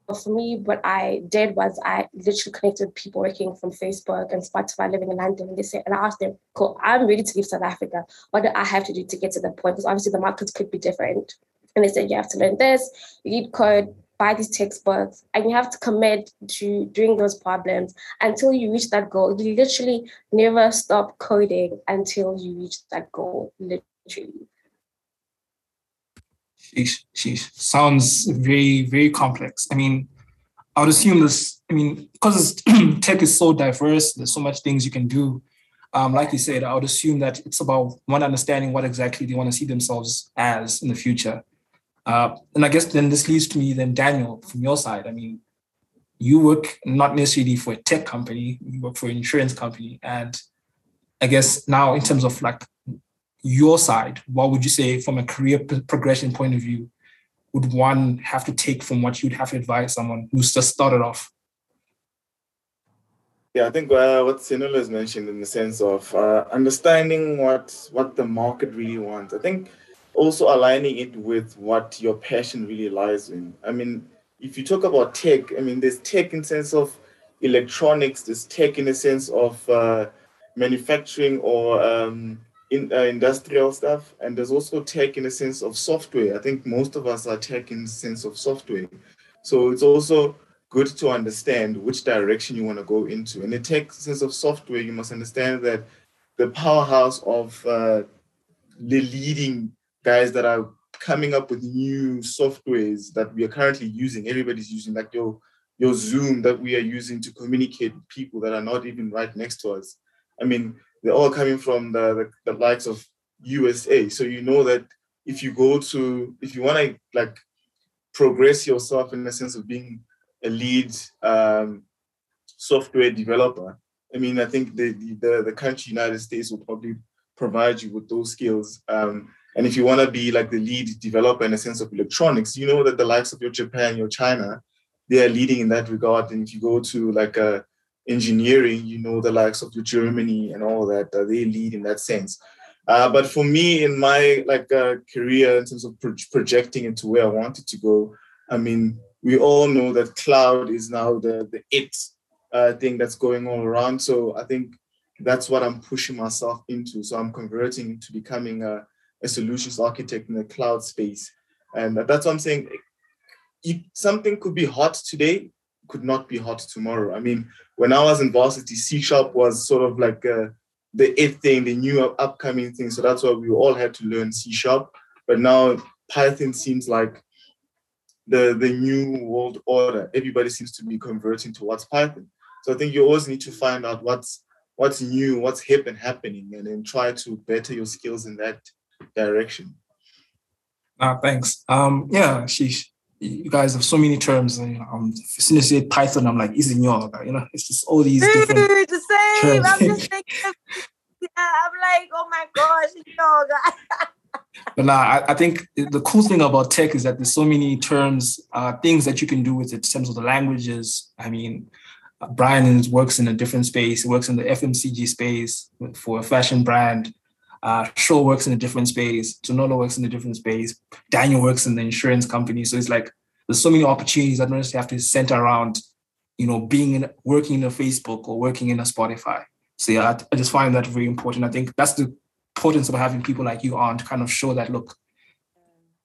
for me, what I did was I literally connected with people working from Facebook and Spotify living in London. And they said, and I asked them, cool, I'm ready to leave South Africa. What do I have to do to get to the point? Because obviously the markets could be different. And they said, you have to learn this, LeetCode, buy these textbooks and you have to commit to doing those problems until you reach that goal. You literally never stop coding until you reach that goal, literally. Sheesh, sheesh. Sounds very, very complex. I mean, I would assume this, I mean, because tech is so diverse, there's so much things you can do. Um, like you said, I would assume that it's about one understanding what exactly they want to see themselves as in the future. Uh, and I guess then this leads to me then Daniel from your side. I mean, you work not necessarily for a tech company, you work for an insurance company, and I guess now in terms of like your side, what would you say from a career progression point of view would one have to take from what you'd have to advise someone who's just started off? Yeah, I think uh, what Sinula has mentioned in the sense of uh, understanding what what the market really wants. I think also aligning it with what your passion really lies in. I mean, if you talk about tech, I mean, there's tech in sense of electronics, there's tech in the sense of uh, manufacturing or um, in, uh, industrial stuff, and there's also tech in the sense of software. I think most of us are tech in the sense of software. So it's also good to understand which direction you want to go into. And in the tech sense of software, you must understand that the powerhouse of uh, the leading guys that are coming up with new softwares that we are currently using. Everybody's using like your your Zoom that we are using to communicate with people that are not even right next to us. I mean, they're all coming from the, the, the likes of USA. So you know that if you go to if you want to like progress yourself in the sense of being a lead um, software developer, I mean, I think the, the the country United States will probably provide you with those skills. Um, and if you want to be like the lead developer in a sense of electronics, you know that the likes of your Japan, your China, they are leading in that regard. And if you go to like uh, engineering, you know the likes of your Germany and all that, uh, they lead in that sense. Uh, but for me, in my like uh, career, in terms of pro- projecting into where I wanted to go, I mean, we all know that cloud is now the the it uh, thing that's going all around. So I think that's what I'm pushing myself into. So I'm converting to becoming a a solutions architect in the cloud space. And that's what I'm saying. If something could be hot today, could not be hot tomorrow. I mean, when I was in varsity, C sharp was sort of like uh, the it thing, the new upcoming thing. So that's why we all had to learn C sharp. But now Python seems like the the new world order. Everybody seems to be converting towards Python. So I think you always need to find out what's what's new, what's hip and happening, and then try to better your skills in that direction. Ah, thanks. Um, yeah, sheesh. You guys have so many terms. And, you know, um, as soon as you say Python, I'm like, Isinyoga. You know, it's just all these Dude, different the same. Terms. I'm just thinking, yeah, I'm like, oh my gosh, yoga. but nah, I, I, think the cool thing about tech is that there's so many terms, uh, things that you can do with it in terms of the languages. I mean, uh, Brian works in a different space. He works in the FMCG space for a fashion brand. Uh, Shaw works in a different space. Tonolo works in a different space. Daniel works in the insurance company. So it's like there's so many opportunities that don't necessarily have to center around, you know, being in working in a Facebook or working in a Spotify. So yeah, I, just find that very important. I think that's the importance of having people like you on to kind of show that look,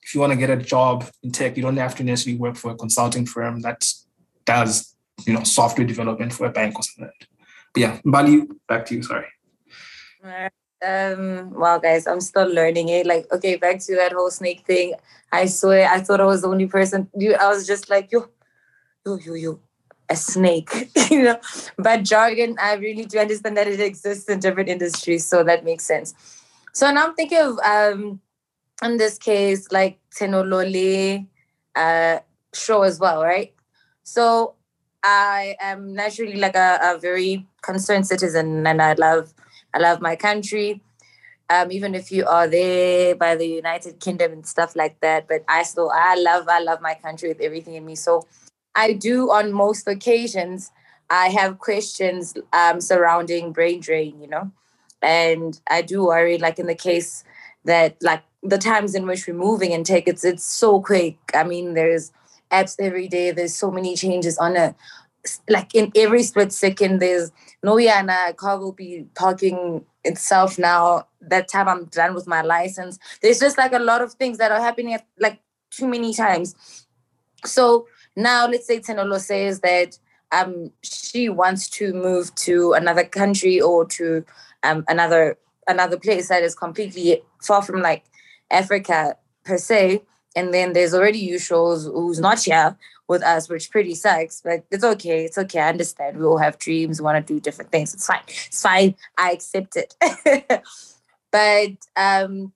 if you want to get a job in tech, you don't have to necessarily work for a consulting firm that does, you know, software development for a bank or something. But yeah, Bali, back to you. Sorry um wow guys i'm still learning it. Like okay back to that whole snake thing. I swear i thought i was the only person. You i was just like yo yo yo yo a snake you know? But jargon i really do understand that it exists in different industries so that makes sense. So now i'm thinking of um in this case like tenolole uh show as well right? So i am naturally like a, a very concerned citizen and i love I love my country. Um, even if you are there by the United Kingdom and stuff like that, but I still I love I love my country with everything in me. So I do on most occasions I have questions um, surrounding brain drain, you know, and I do worry like in the case that like the times in which we're moving and take it's it's so quick. I mean, there's apps every day. There's so many changes on a like in every split second. There's Noyana car will be parking itself now. That time I'm done with my license. There's just like a lot of things that are happening at, like too many times. So now let's say Tenolo says that um she wants to move to another country or to um another another place that is completely far from like Africa per se. And then there's already usuals who's not here with us, which pretty sucks, but it's okay. It's okay. I understand. We all have dreams, want to do different things. It's fine. It's fine. I accept it. but um,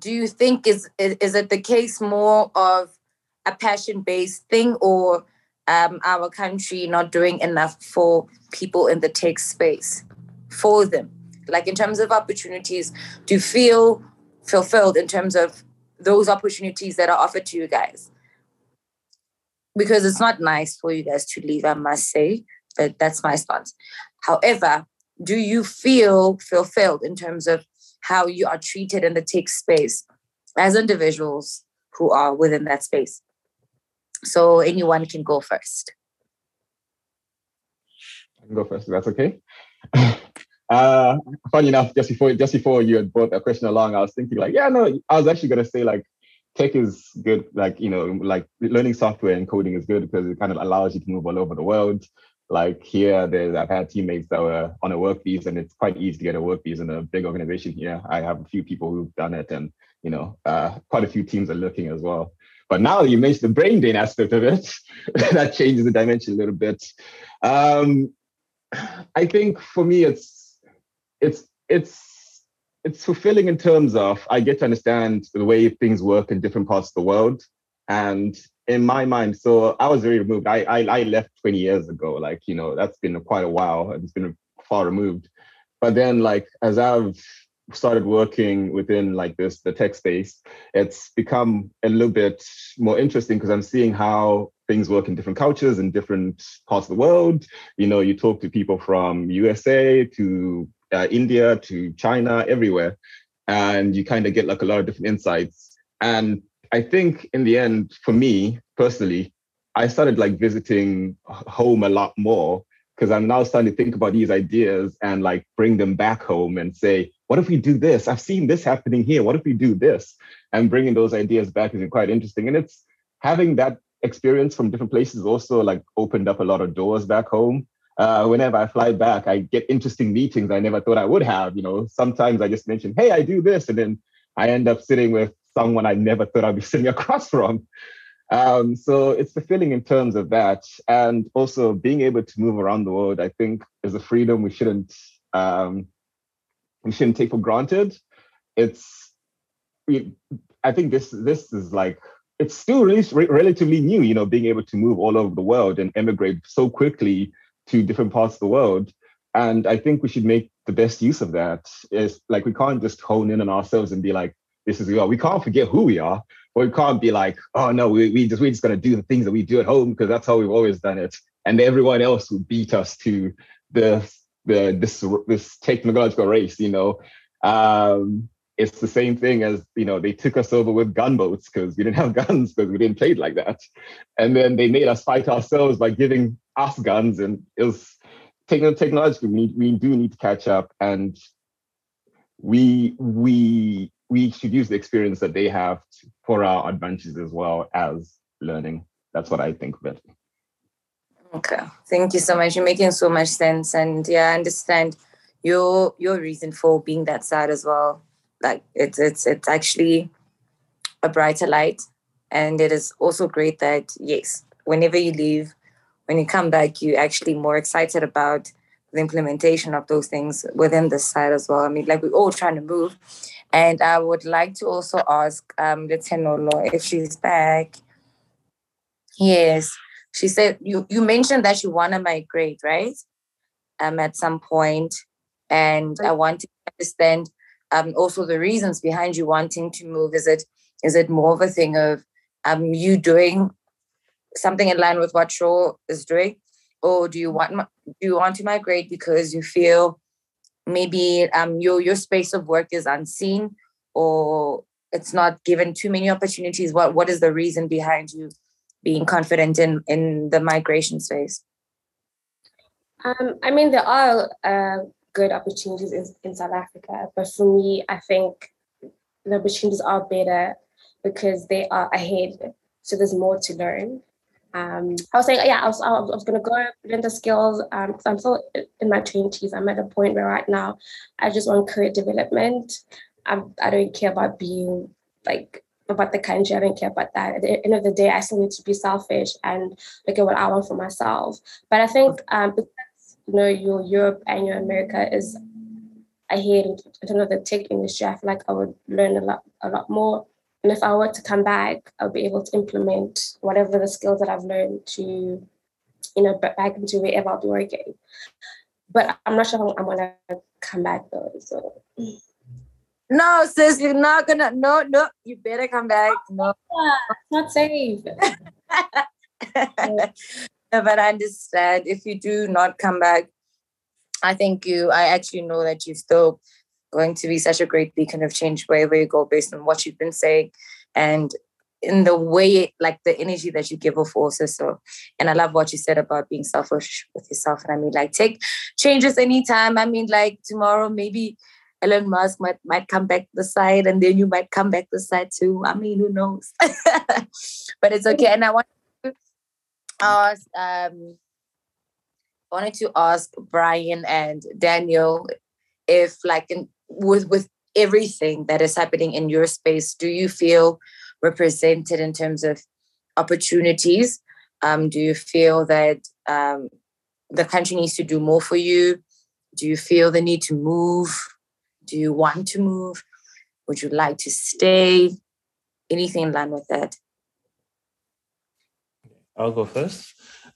do you think is, is is it the case more of a passion based thing or um, our country not doing enough for people in the tech space for them? Like in terms of opportunities, you feel fulfilled in terms of those opportunities that are offered to you guys? Because it's not nice for you guys to leave, I must say, but that's my stance. However, do you feel fulfilled in terms of how you are treated in the tech space? as individuals who are within that space. So anyone can go first. I can go first. That's okay. uh, funny enough, just before just before you had brought that question along, I was thinking like, yeah, no, I was actually gonna say like tech is good, like you know, like learning software and coding is good because it kind of allows you to move all over the world. Like here, there's I've had teammates that were on a work visa, and it's quite easy to get a work visa in a big organization here. I have a few people who've done it, and you know, uh, quite a few teams are looking as well. But now you mentioned the brain drain aspect of it, that changes the dimension a little bit. Um, I think for me, it's it's it's it's fulfilling in terms of I get to understand the way things work in different parts of the world, and in my mind, so I was very removed. I I, I left 20 years ago. Like you know, that's been quite a while. and It's been far removed. But then, like as I've started working within like this the tech space it's become a little bit more interesting because i'm seeing how things work in different cultures in different parts of the world you know you talk to people from usa to uh, india to china everywhere and you kind of get like a lot of different insights and i think in the end for me personally i started like visiting home a lot more because i'm now starting to think about these ideas and like bring them back home and say what if we do this? I've seen this happening here. What if we do this? And bringing those ideas back is quite interesting. And it's having that experience from different places also like opened up a lot of doors back home. Uh, whenever I fly back, I get interesting meetings I never thought I would have. You know, sometimes I just mention, hey, I do this. And then I end up sitting with someone I never thought I'd be sitting across from. Um, so it's fulfilling in terms of that. And also being able to move around the world, I think is a freedom we shouldn't um, we shouldn't take for granted. It's we, I think this this is like it's still really relatively new, you know, being able to move all over the world and emigrate so quickly to different parts of the world. And I think we should make the best use of that. Is like we can't just hone in on ourselves and be like, this is we. We can't forget who we are, but we can't be like, oh no, we, we just we're just gonna do the things that we do at home because that's how we've always done it. And everyone else will beat us to the the this this technological race. You know, um, it's the same thing as you know they took us over with gunboats because we didn't have guns because we didn't play like that, and then they made us fight ourselves by giving us guns, and it was technologically we need, we do need to catch up, and we we we should use the experience that they have to, for our advantages as well as learning. That's what I think of it. Okay. Thank you so much. You're making so much sense. And yeah, I understand your your reason for being that sad as well. Like it's it's it's actually a brighter light. And it is also great that yes, whenever you leave, when you come back, you're actually more excited about the implementation of those things within the site as well. I mean, like we're all trying to move. And I would like to also ask um Tenolo if she's back. Yes she said you you mentioned that you want to migrate right um at some point and i want to understand um also the reasons behind you wanting to move is it is it more of a thing of um you doing something in line with what Shaw is doing or do you want do you want to migrate because you feel maybe um your your space of work is unseen or it's not given too many opportunities what what is the reason behind you being confident in in the migration space? Um, I mean, there are uh, good opportunities in, in South Africa, but for me, I think the opportunities are better because they are ahead. So there's more to learn. Um, I was saying, yeah, I was, I was, going to go learn the skills. Um, I'm still in my 20s. I'm at a point where right now I just want career development. I'm, I don't care about being like about the country. I don't care about that. At the end of the day, I still need to be selfish and look at what I want for myself. But I think um, you know your Europe and your America is ahead in terms of the tech industry, I feel like I would learn a lot, a lot more. And if I were to come back, I'll be able to implement whatever the skills that I've learned to, you know, back into wherever I'll be working. But I'm not sure I'm gonna come back though. So. No, sis, you're not gonna. No, no, you better come back. No, it's not safe. but I understand if you do not come back. I think you. I actually know that you're still going to be such a great beacon of change wherever you go based on what you've been saying and in the way like the energy that you give off also so and i love what you said about being selfish with yourself and i mean like take changes anytime i mean like tomorrow maybe Elon Musk might might come back the side and then you might come back the side too. I mean, who knows? but it's okay. And I want to ask um I wanted to ask Brian and Daniel if like in, with with everything that is happening in your space, do you feel represented in terms of opportunities? Um, do you feel that um, the country needs to do more for you? Do you feel the need to move? Do you want to move? Would you like to stay? Anything in line with that? I'll go first.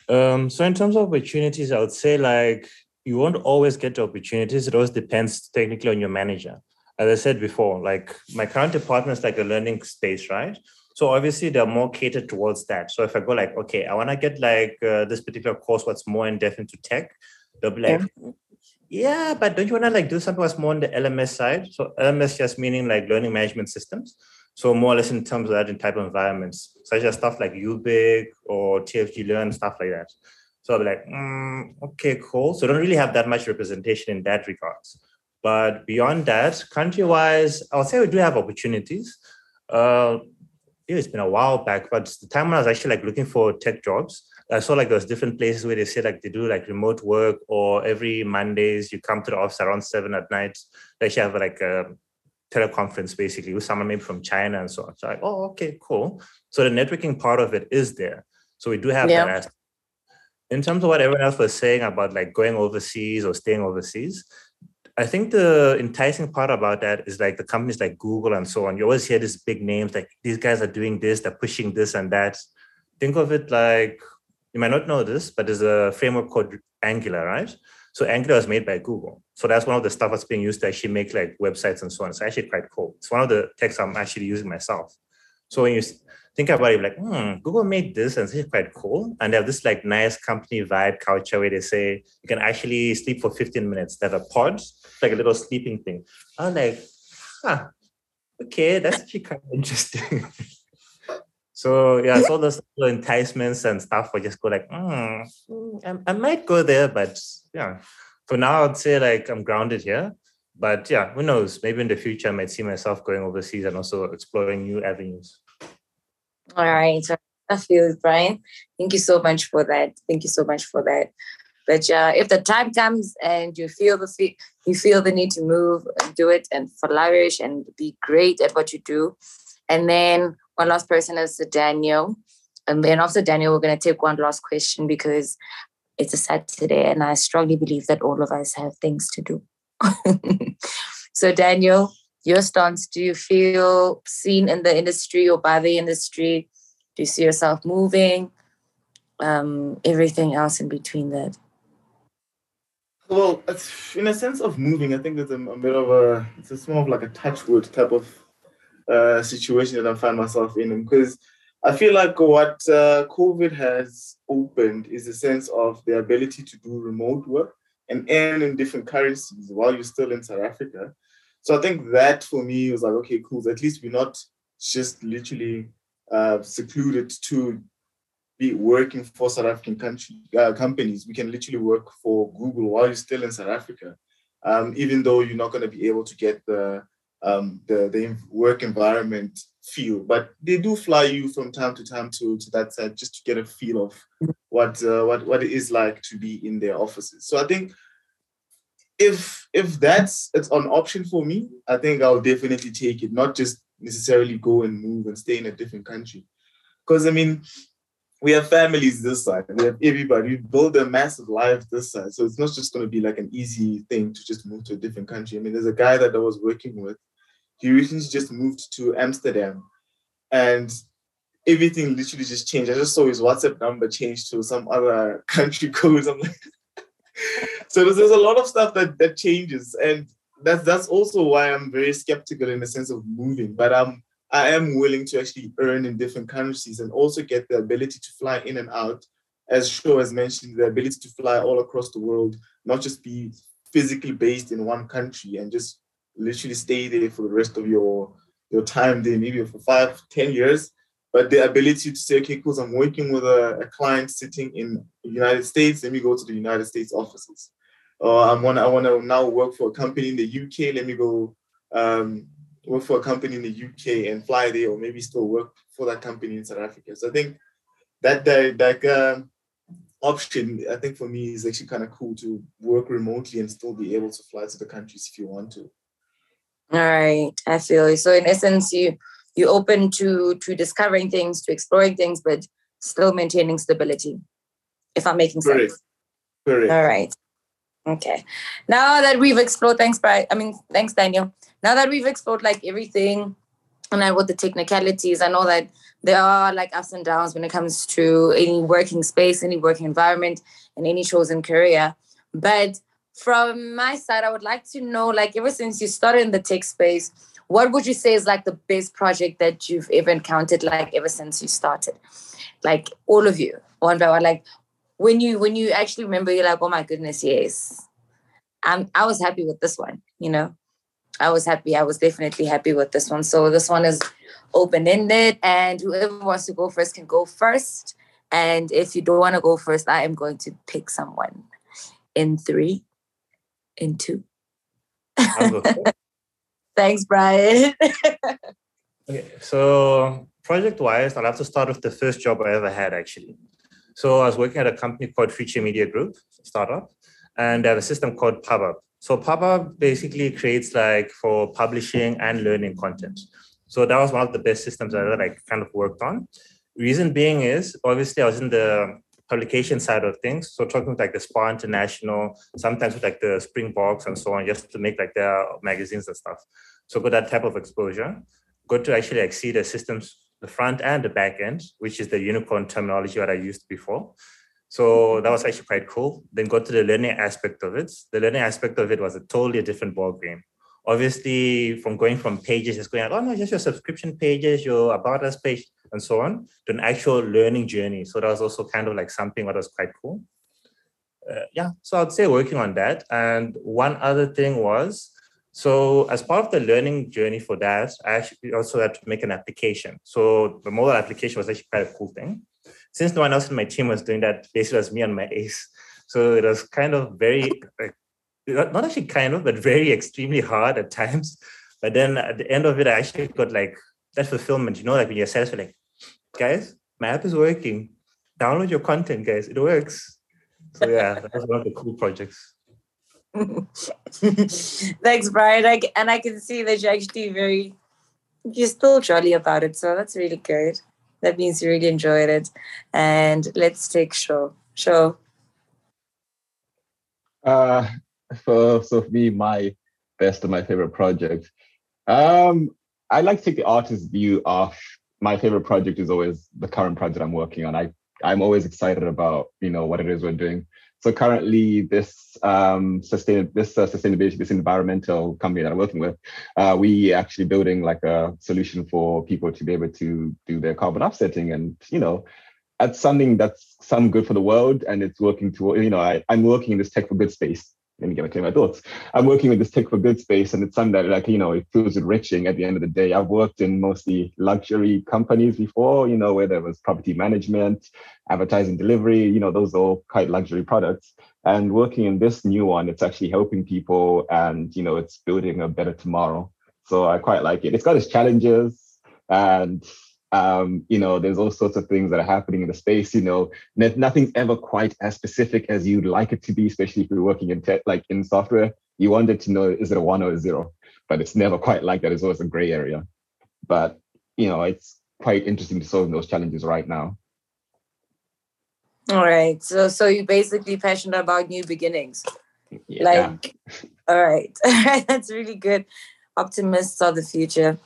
Um, so in terms of opportunities, I would say like you won't always get the opportunities. It always depends technically on your manager. As I said before, like my current department is like a learning space, right? So obviously they're more catered towards that. So if I go like, okay, I want to get like uh, this particular course, what's more in depth into tech, they'll be like, yeah. yeah, but don't you want to like do something that's more on the LMS side? So LMS just meaning like learning management systems. So more or less in terms of that in type of environments, such as stuff like UBIC or TFG Learn, stuff like that. So I'll be like, mm, okay, cool. So I don't really have that much representation in that regards. But beyond that, country-wise, I'll say we do have opportunities. Uh, it's been a while back, but the time when I was actually like looking for tech jobs, I saw like those different places where they say like they do like remote work or every Mondays you come to the office around seven at night. They actually have like a teleconference basically with someone maybe from China and so on. So like, oh, okay, cool. So the networking part of it is there. So we do have yeah. that. In terms of what everyone else was saying about like going overseas or staying overseas, I think the enticing part about that is like the companies like Google and so on. You always hear these big names like these guys are doing this, they're pushing this and that. Think of it like you might not know this, but there's a framework called Angular, right? So Angular was made by Google. So that's one of the stuff that's being used to actually make like websites and so on. It's actually quite cool. It's one of the techs I'm actually using myself. So when you think about it, like, hmm, Google made this and it's quite cool. And they have this like nice company vibe culture where they say you can actually sleep for 15 minutes. They have a pod, like a little sleeping thing. I'm like, huh, okay, that's actually kind of interesting. So yeah, so those enticements and stuff I just go like, mm, I, I might go there, but yeah, for now I'd say like I'm grounded here. But yeah, who knows? Maybe in the future I might see myself going overseas and also exploring new avenues. All right. I feel it, Brian. Thank you so much for that. Thank you so much for that. But uh, if the time comes and you feel the you feel the need to move, do it and flourish and be great at what you do. And then one last person is Daniel. And then after Daniel, we're going to take one last question because it's a Saturday and I strongly believe that all of us have things to do. so, Daniel, your stance do you feel seen in the industry or by the industry? Do you see yourself moving? Um, everything else in between that? Well, in a sense of moving, I think there's a, a bit of a, it's a more of like a touchwood type of uh, situation that I find myself in because I feel like what uh, COVID has opened is a sense of the ability to do remote work and earn in different currencies while you're still in South Africa. So I think that for me was like, okay, cool. At least we're not just literally uh, secluded to be working for South African country, uh, companies. We can literally work for Google while you're still in South Africa, um, even though you're not going to be able to get the um, the, the work environment feel. But they do fly you from time to time to, to that side just to get a feel of what uh, what what it is like to be in their offices. So I think if if that's it's an option for me, I think I'll definitely take it. Not just necessarily go and move and stay in a different country, because I mean. We have families this side, we have everybody. We build a massive life this side. So it's not just going to be like an easy thing to just move to a different country. I mean, there's a guy that I was working with he recently just moved to Amsterdam and everything literally just changed. I just saw his WhatsApp number change to some other country code. I'm like, so there's, there's a lot of stuff that that changes, and that's that's also why I'm very skeptical in the sense of moving. But I'm I am willing to actually earn in different countries and also get the ability to fly in and out. As Sho has mentioned, the ability to fly all across the world, not just be physically based in one country and just literally stay there for the rest of your your time there, maybe for five, ten years. But the ability to say, okay, cool, I'm working with a, a client sitting in the United States, let me go to the United States offices. Or I'm want I want to now work for a company in the UK, let me go um, work for a company in the UK and fly there, or maybe still work for that company in South Africa. So I think that that, that uh, option, I think for me is actually kind of cool to work remotely and still be able to fly to the countries if you want to. All right, I feel you. So in essence, you you open to to discovering things, to exploring things, but still maintaining stability. If I'm making Correct. sense. Correct. All right. Okay. Now that we've explored, thanks, Brian. I mean, thanks, Daniel. Now that we've explored like everything and then with the technicalities, I know that there are like ups and downs when it comes to any working space, any working environment, and any chosen career. But from my side, I would like to know, like, ever since you started in the tech space, what would you say is like the best project that you've ever encountered, like ever since you started? Like all of you, one by one. Like when you when you actually remember, you're like, oh my goodness, yes. I'm I was happy with this one, you know. I was happy. I was definitely happy with this one. So this one is open-ended, and whoever wants to go first can go first. And if you don't want to go first, I am going to pick someone in three, in two. I'll go first. Thanks, Brian. Okay, so project wise, I'll have to start with the first job I ever had actually. So I was working at a company called Future Media Group, startup, and they have a system called PubUp. So PubUp basically creates like for publishing and learning content. So that was one of the best systems I ever like kind of worked on. Reason being is obviously I was in the publication side of things. So talking with like the Spa International, sometimes with like the Springboks and so on, just to make like their magazines and stuff. So got that type of exposure. Got to actually like see the systems, the front and the back end, which is the unicorn terminology that I used before. So that was actually quite cool. Then got to the learning aspect of it. The learning aspect of it was a totally different ball game. Obviously, from going from pages, it's going, oh no, just your subscription pages, your about us page, and so on, to an actual learning journey. So that was also kind of like something that was quite cool. Uh, yeah, so I'd say working on that. And one other thing was, so as part of the learning journey for that, I actually also had to make an application. So the mobile application was actually quite a cool thing. Since no one else in my team was doing that, basically it was me and my ace. So it was kind of very, like, not actually kind of, but very extremely hard at times. But then at the end of it, I actually got like that fulfillment, you know, like when you're satisfied, like, guys, my app is working. Download your content, guys. It works. So yeah, that's one of the cool projects. Thanks, Brian. I, and I can see that you're actually very, you're still jolly about it. So that's really good. That means you really enjoyed it. And let's take show. Show. Uh, for so for me, my best of my favorite project. Um, I like to take the artist's view of my favorite project is always the current project I'm working on. I I'm always excited about you know what it is we're doing. So currently, this um, sustain this uh, sustainability, this environmental company that I'm working with, uh, we actually building like a solution for people to be able to do their carbon offsetting, and you know, that's something that's some good for the world, and it's working to you know I, I'm working in this tech for good space. Let me get back to my thoughts. I'm working with this tech for good space, and it's something that like you know it feels enriching at the end of the day. I've worked in mostly luxury companies before, you know, where there was property management, advertising delivery, you know, those are all quite luxury products. And working in this new one, it's actually helping people and, you know, it's building a better tomorrow. So I quite like it. It's got its challenges and, um, you know, there's all sorts of things that are happening in the space, you know, nothing's ever quite as specific as you'd like it to be, especially if you're working in tech, like in software. You wanted to know, is it a one or a zero? But it's never quite like that. It's always a gray area. But, you know, it's quite interesting to solve those challenges right now. All right. So so you're basically passionate about new beginnings. Yeah. Like all right. All right. That's really good. Optimists of the future.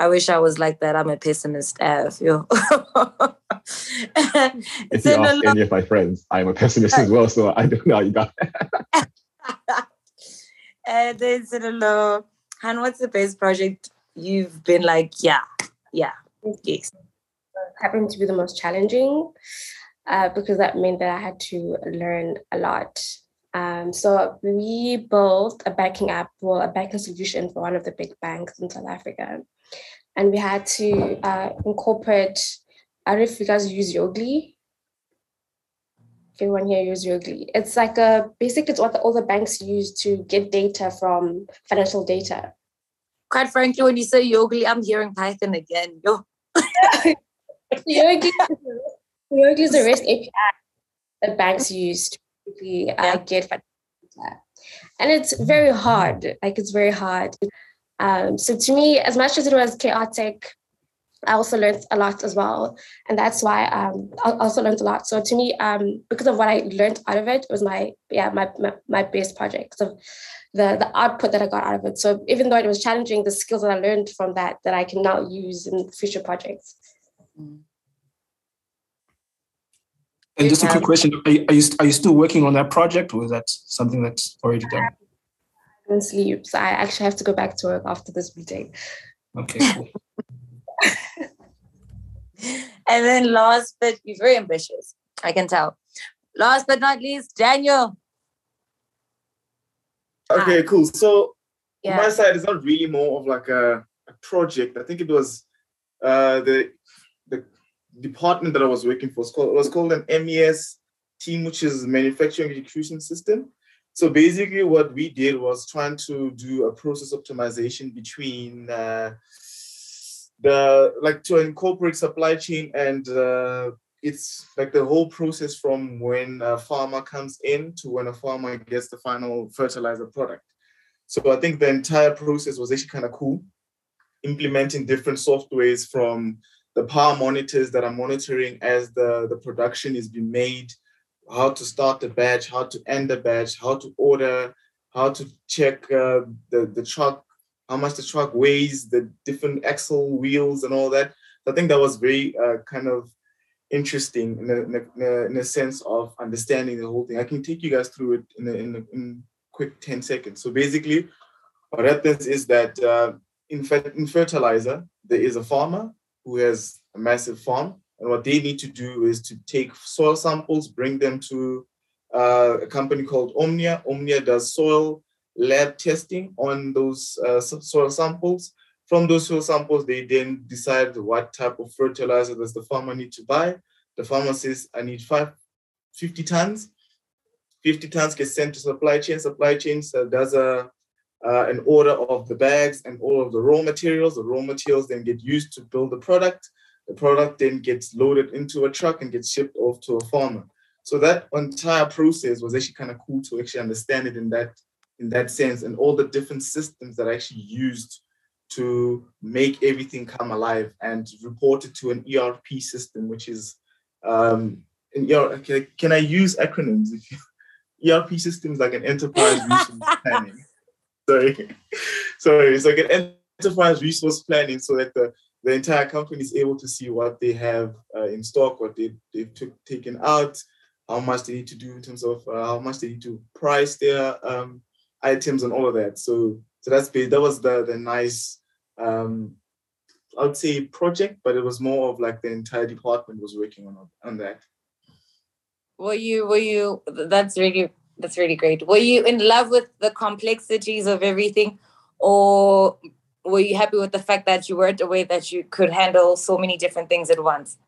I wish I was like that. I'm a pessimist. I feel. if you ask any of my friends, I'm a pessimist as well, so I don't know how you got and then Sinalo, Han, what's the best project you've been like, yeah, yeah, yes. happened to be the most challenging uh, because that meant that I had to learn a lot. Um, so we built a banking app, well, a banking solution for one of the big banks in South Africa. And we had to uh, incorporate, I don't know if you guys use Yodlee. If anyone here uses Yodlee. It's like a, basically it's what the, all the banks use to get data from financial data. Quite frankly, when you say Yodlee, I'm hearing Python again. Yo. Yodlee is the REST API that banks use to basically uh, get data. And it's very hard. Like it's very hard. Um, so to me, as much as it was chaotic, I also learned a lot as well, and that's why um, I also learned a lot. So to me, um, because of what I learned out of it, it was my yeah my my, my best project. So the the output that I got out of it. So even though it was challenging, the skills that I learned from that that I can now use in future projects. And just a quick question: Are you, are you are you still working on that project, or is that something that's already done? And sleep. So I actually have to go back to work after this meeting. Okay. Cool. and then last but you're very ambitious, I can tell. Last but not least, Daniel. Okay, Hi. cool. So Yeah. my side is not really more of like a, a project. I think it was uh, the the department that I was working for was called, it was called an MES team, which is manufacturing execution system. So basically, what we did was trying to do a process optimization between uh, the like to incorporate supply chain and uh, it's like the whole process from when a farmer comes in to when a farmer gets the final fertilizer product. So I think the entire process was actually kind of cool, implementing different softwares from the power monitors that are monitoring as the, the production is being made, how to start the batch, how to end the batch, how to order, how to check uh, the, the truck, how much the truck weighs, the different axle wheels and all that. I think that was very uh, kind of interesting in, a, in a- in a sense of understanding the whole thing. I can take you guys through it in a, in a in quick 10 seconds. So basically, what happens is that uh, in, fer- in fertilizer, there is a farmer who has a massive farm. And what they need to do is to take soil samples, bring them to uh, a company called Omnia. Omnia does soil lab testing on those uh, soil samples. From those soil samples, they then decide what type of fertilizer does the farmer need to buy. The farmer says, I need five, 50 tons. 50 tons gets sent to supply chain. Supply chain uh, does a uh, an order of the bags and all of the raw materials. The raw materials then get used to build the product. The product then gets loaded into a truck and gets shipped off to a farmer. So that entire process was actually kind of cool to actually understand it in that in that sense, and all the different systems that are actually used to make everything come alive and report it to an ERP system, which is um, an ER, can, can I use acronyms? If you, ERP systems like an enterprise resource planning. Sorry, sorry. It's like an enterprise resource planning, so that the the entire company is able to see what they have uh, in stock, what they they've took, taken out, how much they need to do in terms of uh, how much they need to price their um, items and all of that. So so that's that was the the nice um, I would say project, but it was more of like the entire department was working on on that. Were you were you that's really that's really great. Were you in love with the complexities of everything or were you happy with the fact that you worked a way that you could handle so many different things at once?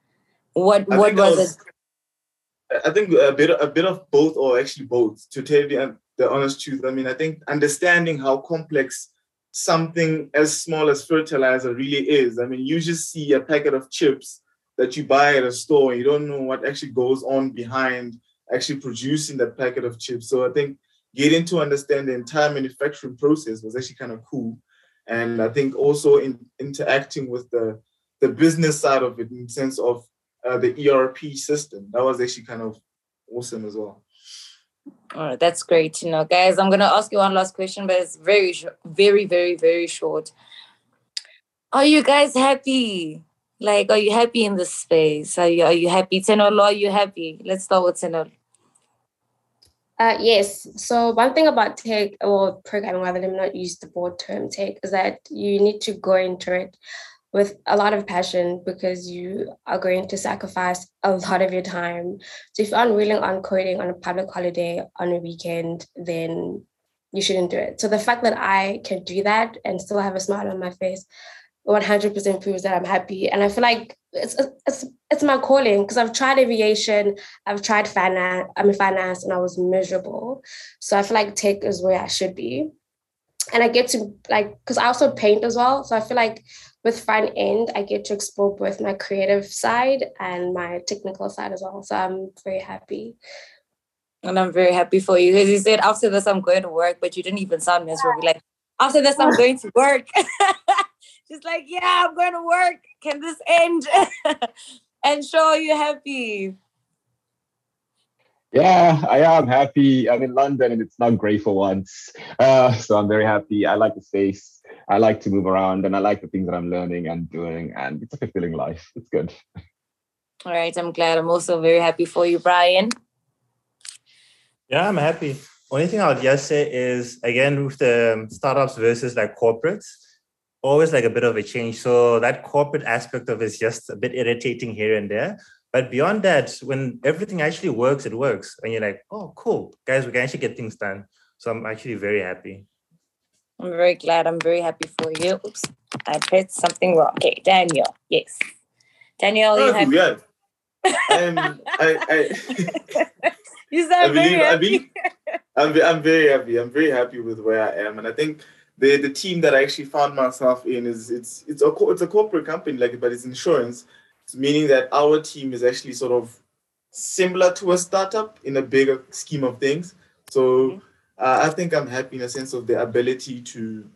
What I what was, was- it? I think a bit a bit of both, or actually both. To tell you the, um, the honest truth, I mean, I think understanding how complex something as small as fertilizer really is. I mean, you just see a packet of chips that you buy at a store, and you don't know what actually goes on behind actually producing that packet of chips. So I think getting to understand the entire manufacturing process was actually kind of cool, and I think also in interacting with the the business side of it in sense of uh, the ERP system. That was actually kind of awesome as well. All right, that's great to know, guys. I'm gonna ask you one last question, but it's very, very, very, very short. Are you guys happy? Like, are you happy in this space? Are you are you happy? Tenolo, are you happy? Let's start with Tenolo. Uh, yes. So one thing about tech or programming, rather than not use the broad term tech, is that you need to go into it with a lot of passion because you are going to sacrifice a lot of your time. So if you're unwilling on coding on a public holiday on a weekend, then you shouldn't do it. So the fact that I can do that and still have a smile on my face 100% proves that I'm happy. And I feel like it's it's, it's my calling because I've tried aviation, I've tried finance, I'm in finance and I was miserable. So I feel like tech is where I should be. And I get to like, because I also paint as well. So I feel like with front end, I get to explore both my creative side and my technical side as well. So I'm very happy. And I'm very happy for you because you said after this I'm going to work, but you didn't even sound miserable. Like after this I'm going to work. She's like, yeah, I'm going to work. Can this end? and show you happy. Yeah, I am happy. I'm in London and it's not great for once. Uh, so I'm very happy. I like the space. I like to move around and I like the things that I'm learning and doing. And it's a fulfilling life. It's good. All right. I'm glad. I'm also very happy for you, Brian. Yeah, I'm happy. Only thing I would just say is again with the startups versus like corporates, always like a bit of a change. So that corporate aspect of it is just a bit irritating here and there. But beyond that, when everything actually works, it works. And you're like, oh, cool. Guys, we can actually get things done. So I'm actually very happy. I'm very glad. I'm very happy for you. Oops, I pressed something wrong. Okay, Daniel. Yes. Daniel, oh, you have. Yeah. um, I, I, you sound I believe, very happy. I believe, I'm, I'm very happy. I'm very happy with where I am. And I think the the team that I actually found myself in is it's it's a it's a corporate company like but it's insurance, it's meaning that our team is actually sort of similar to a startup in a bigger scheme of things. So mm-hmm. uh, I think I'm happy in a sense of the ability to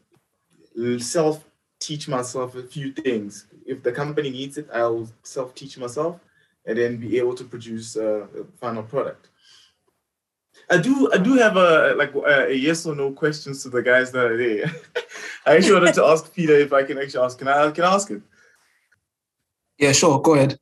self teach myself a few things. If the company needs it, I'll self teach myself and then be able to produce a final product. I do I do have a like a, a, yes or no questions to the guys that are there. I actually wanted to ask Peter if I can actually ask. Can I can I ask it? Yeah, sure. Go ahead.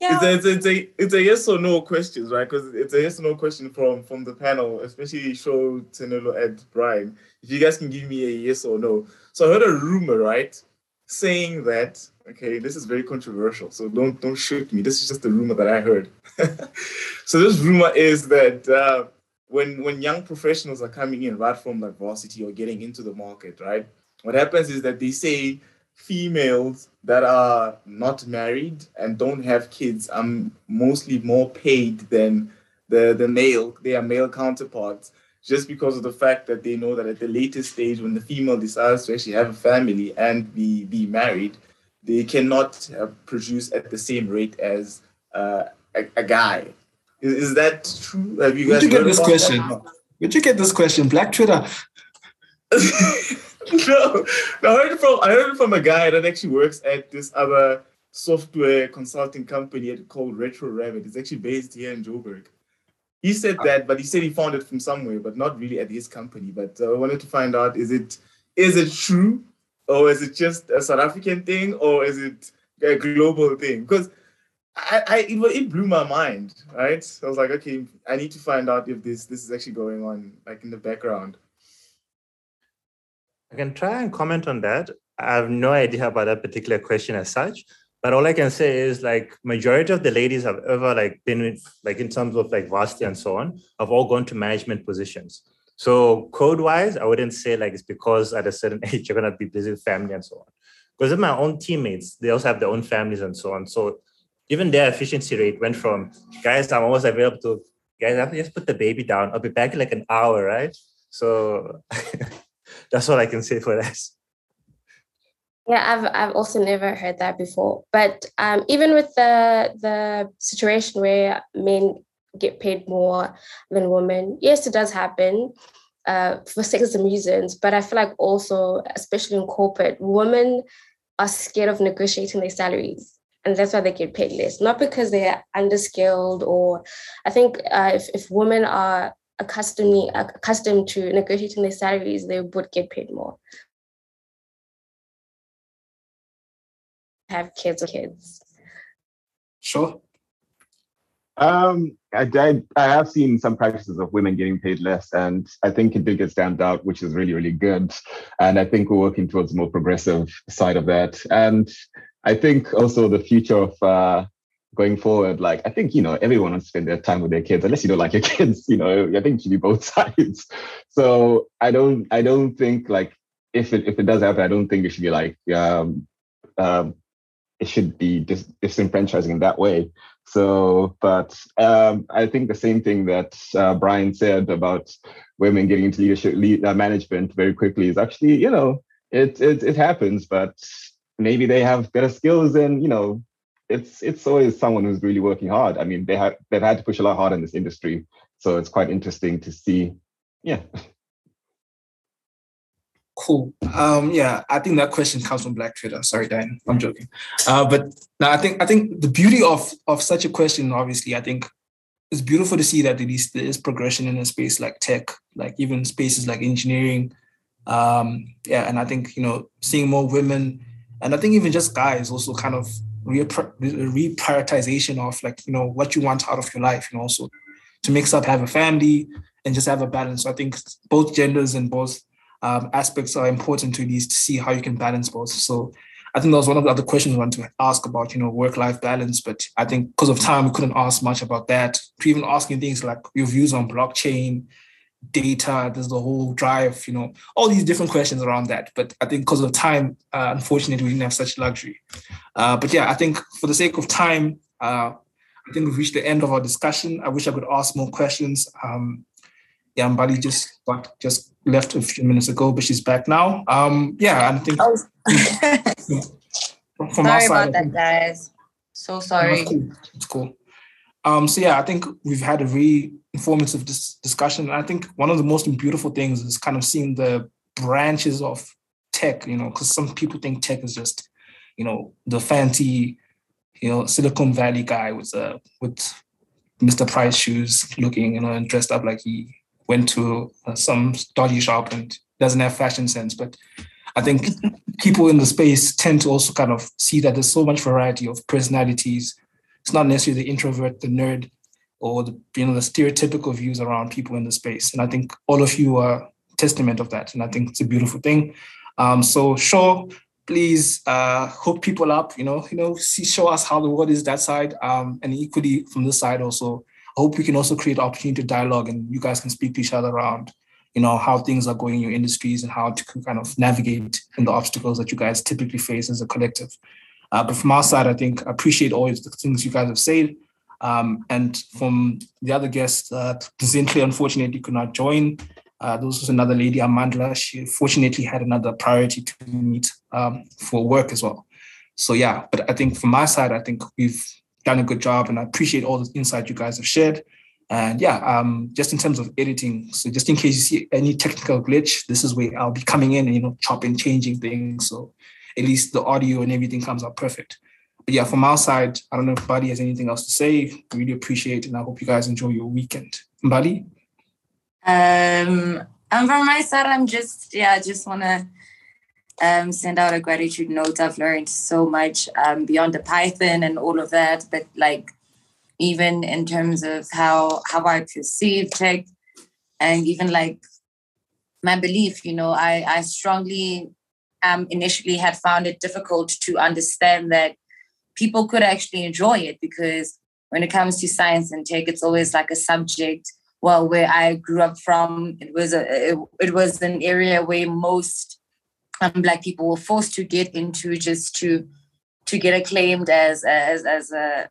Yeah. It's, a, it's, a, it's, a, it's a yes or no questions, right? Because it's a yes or no question from from the panel, especially Show Tenelo and Brian. If you guys can give me a yes or no. So I heard a rumor, right, saying that okay, this is very controversial. So don't don't shoot me. This is just a rumor that I heard. so this rumor is that. Uh, when when young professionals are coming in right from like varsity or getting into the market, right? What happens is that they say females that are not married and don't have kids are mostly more paid than the the male their male counterparts just because of the fact that they know that at the later stage when the female decides to actually have a family and be be married they cannot uh, produce at the same rate as uh, a, a guy is, is that true? Have you guys? Where'd you get this question? Where'd you get this question? Black Twitter. no, no, I heard it from I heard it from a guy that actually works at this other software consulting company called Retro Rabbit. It's actually based here in Joburg. He said ah. that, but he said he found it from somewhere, but not really at his company. But uh, I wanted to find out: is it is it true, or is it just a South African thing, or is it a global thing? Because I, I it, it blew my mind, right? I was like, okay, I need to find out if this this is actually going on, like in the background. I can try and comment on that. I have no idea about that particular question as such, but all I can say is like majority of the ladies have ever like been with, like in terms of like varsity and so on, have all gone to management positions. So code wise, I wouldn't say like it's because at a certain age you're gonna be busy with family and so on. Because of my own teammates, they also have their own families and so on. So even their efficiency rate went from guys, I'm almost available to guys, I just put the baby down. I'll be back in like an hour, right? So that's all I can say for that. Yeah, I've I've also never heard that before. But um, even with the the situation where men get paid more than women, yes, it does happen uh, for sexism reasons. But I feel like also, especially in corporate, women are scared of negotiating their salaries and that's why they get paid less not because they're underskilled or i think uh, if, if women are accustomed accustomed to negotiating their salaries they would get paid more have kids or kids sure um, I, I, I have seen some practices of women getting paid less, and I think it did get stamped out, which is really, really good. And I think we're working towards a more progressive side of that. And I think also the future of uh, going forward, like I think you know everyone wants to spend their time with their kids, unless you don't like your kids. You know, I think should be both sides. So I don't, I don't think like if it if it does happen, I don't think it should be like um, um, it should be dis- disenfranchising in that way. So, but um, I think the same thing that uh, Brian said about women getting into leadership, lead, uh, management very quickly is actually, you know, it, it it happens, but maybe they have better skills and you know it's it's always someone who's really working hard. I mean, they have they've had to push a lot harder in this industry, so it's quite interesting to see. Yeah. Cool. Um, yeah, I think that question comes from Black Twitter. Sorry, Dan, I'm joking. Uh, but now I think I think the beauty of of such a question, obviously, I think it's beautiful to see that there is, there is progression in a space like tech, like even spaces like engineering. Um, yeah, and I think you know seeing more women, and I think even just guys also kind of reprioritization of like you know what you want out of your life you know, so to mix up have a family and just have a balance. So i think both genders and both um, aspects are important to these to see how you can balance both. So i think that was one of the other questions i wanted to ask about you know work life balance but i think because of time we couldn't ask much about that. To even asking things like your views on blockchain data there's the whole drive you know all these different questions around that. But i think because of time uh, unfortunately we didn't have such luxury. Uh, but yeah i think for the sake of time uh, i think we've reached the end of our discussion. I wish i could ask more questions. Um, yeah Mbali just but just left a few minutes ago but she's back now. Um, yeah i think oh. from sorry our side, about that guys. So sorry it's cool. It's cool um, so yeah i think we've had a really informative dis- discussion. And I think one of the most beautiful things is kind of seeing the branches of tech, you know, because some people think tech is just, you know, the fancy, you know, Silicon Valley guy with uh, with Mr. Price shoes looking, you know, and dressed up like he went to uh, some dodgy shop and doesn't have fashion sense. But I think people in the space tend to also kind of see that there's so much variety of personalities. It's not necessarily the introvert, the nerd, or the you know the stereotypical views around people in the space. And I think all of you are testament of that. And I think it's a beautiful thing. Um, so sure, please uh, hook people up. You know, you know, see, show us how the world is that side, um, and equally from this side also. I hope we can also create opportunity to dialogue, and you guys can speak to each other around, you know, how things are going in your industries and how to kind of navigate in the obstacles that you guys typically face as a collective. Uh, but from our side, I think appreciate all the things you guys have said. Um, and from the other guests, uh, unfortunately could not join. Uh, there was another lady, Amandla. She fortunately had another priority to meet um, for work as well. So yeah, but I think from my side, I think we've done a good job, and I appreciate all the insight you guys have shared. And yeah, um, just in terms of editing, so just in case you see any technical glitch, this is where I'll be coming in and you know chopping, changing things, so at least the audio and everything comes out perfect but yeah, from our side, I don't know if Buddy has anything else to say. I Really appreciate it, and I hope you guys enjoy your weekend. Buddy? Um, and from my side, I'm just yeah, I just wanna um, send out a gratitude note. I've learned so much um, beyond the Python and all of that, but like even in terms of how how I perceive tech, and even like my belief, you know, I I strongly um, initially had found it difficult to understand that people could actually enjoy it because when it comes to science and tech, it's always like a subject. Well, where I grew up from, it was a it, it was an area where most um, black people were forced to get into just to to get acclaimed as as as a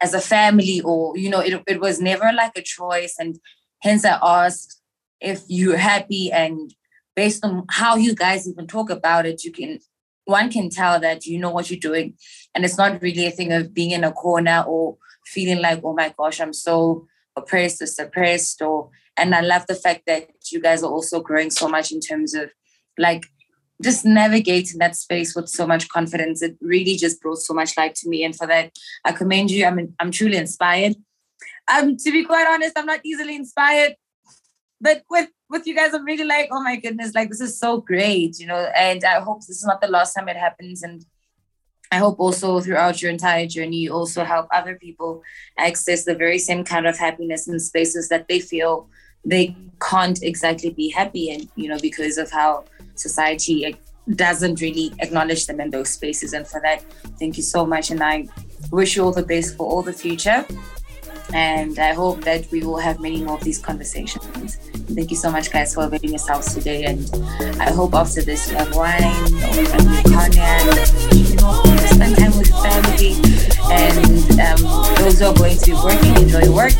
as a family or you know it, it was never like a choice and hence i asked if you're happy and based on how you guys even talk about it you can one can tell that you know what you're doing. And it's not really a thing of being in a corner or feeling like oh my gosh i'm so oppressed or suppressed or and i love the fact that you guys are also growing so much in terms of like just navigating that space with so much confidence. It really just brought so much light to me. And for that i commend you. I'm, I'm truly inspired. Um to be quite honest i'm not easily inspired but with with you guys, I'm really like, oh my goodness, like this is so great, you know. And I hope this is not the last time it happens. And I hope also throughout your entire journey, you also help other people access the very same kind of happiness in spaces that they feel they can't exactly be happy in, you know, because of how society doesn't really acknowledge them in those spaces. And for that, thank you so much. And I wish you all the best for all the future. And I hope that we will have many more of these conversations. Thank you so much, guys, for availing yourselves today. And I hope after this you have wine or cognac, you know, spend time with family. And um, those who are going to be working, enjoy work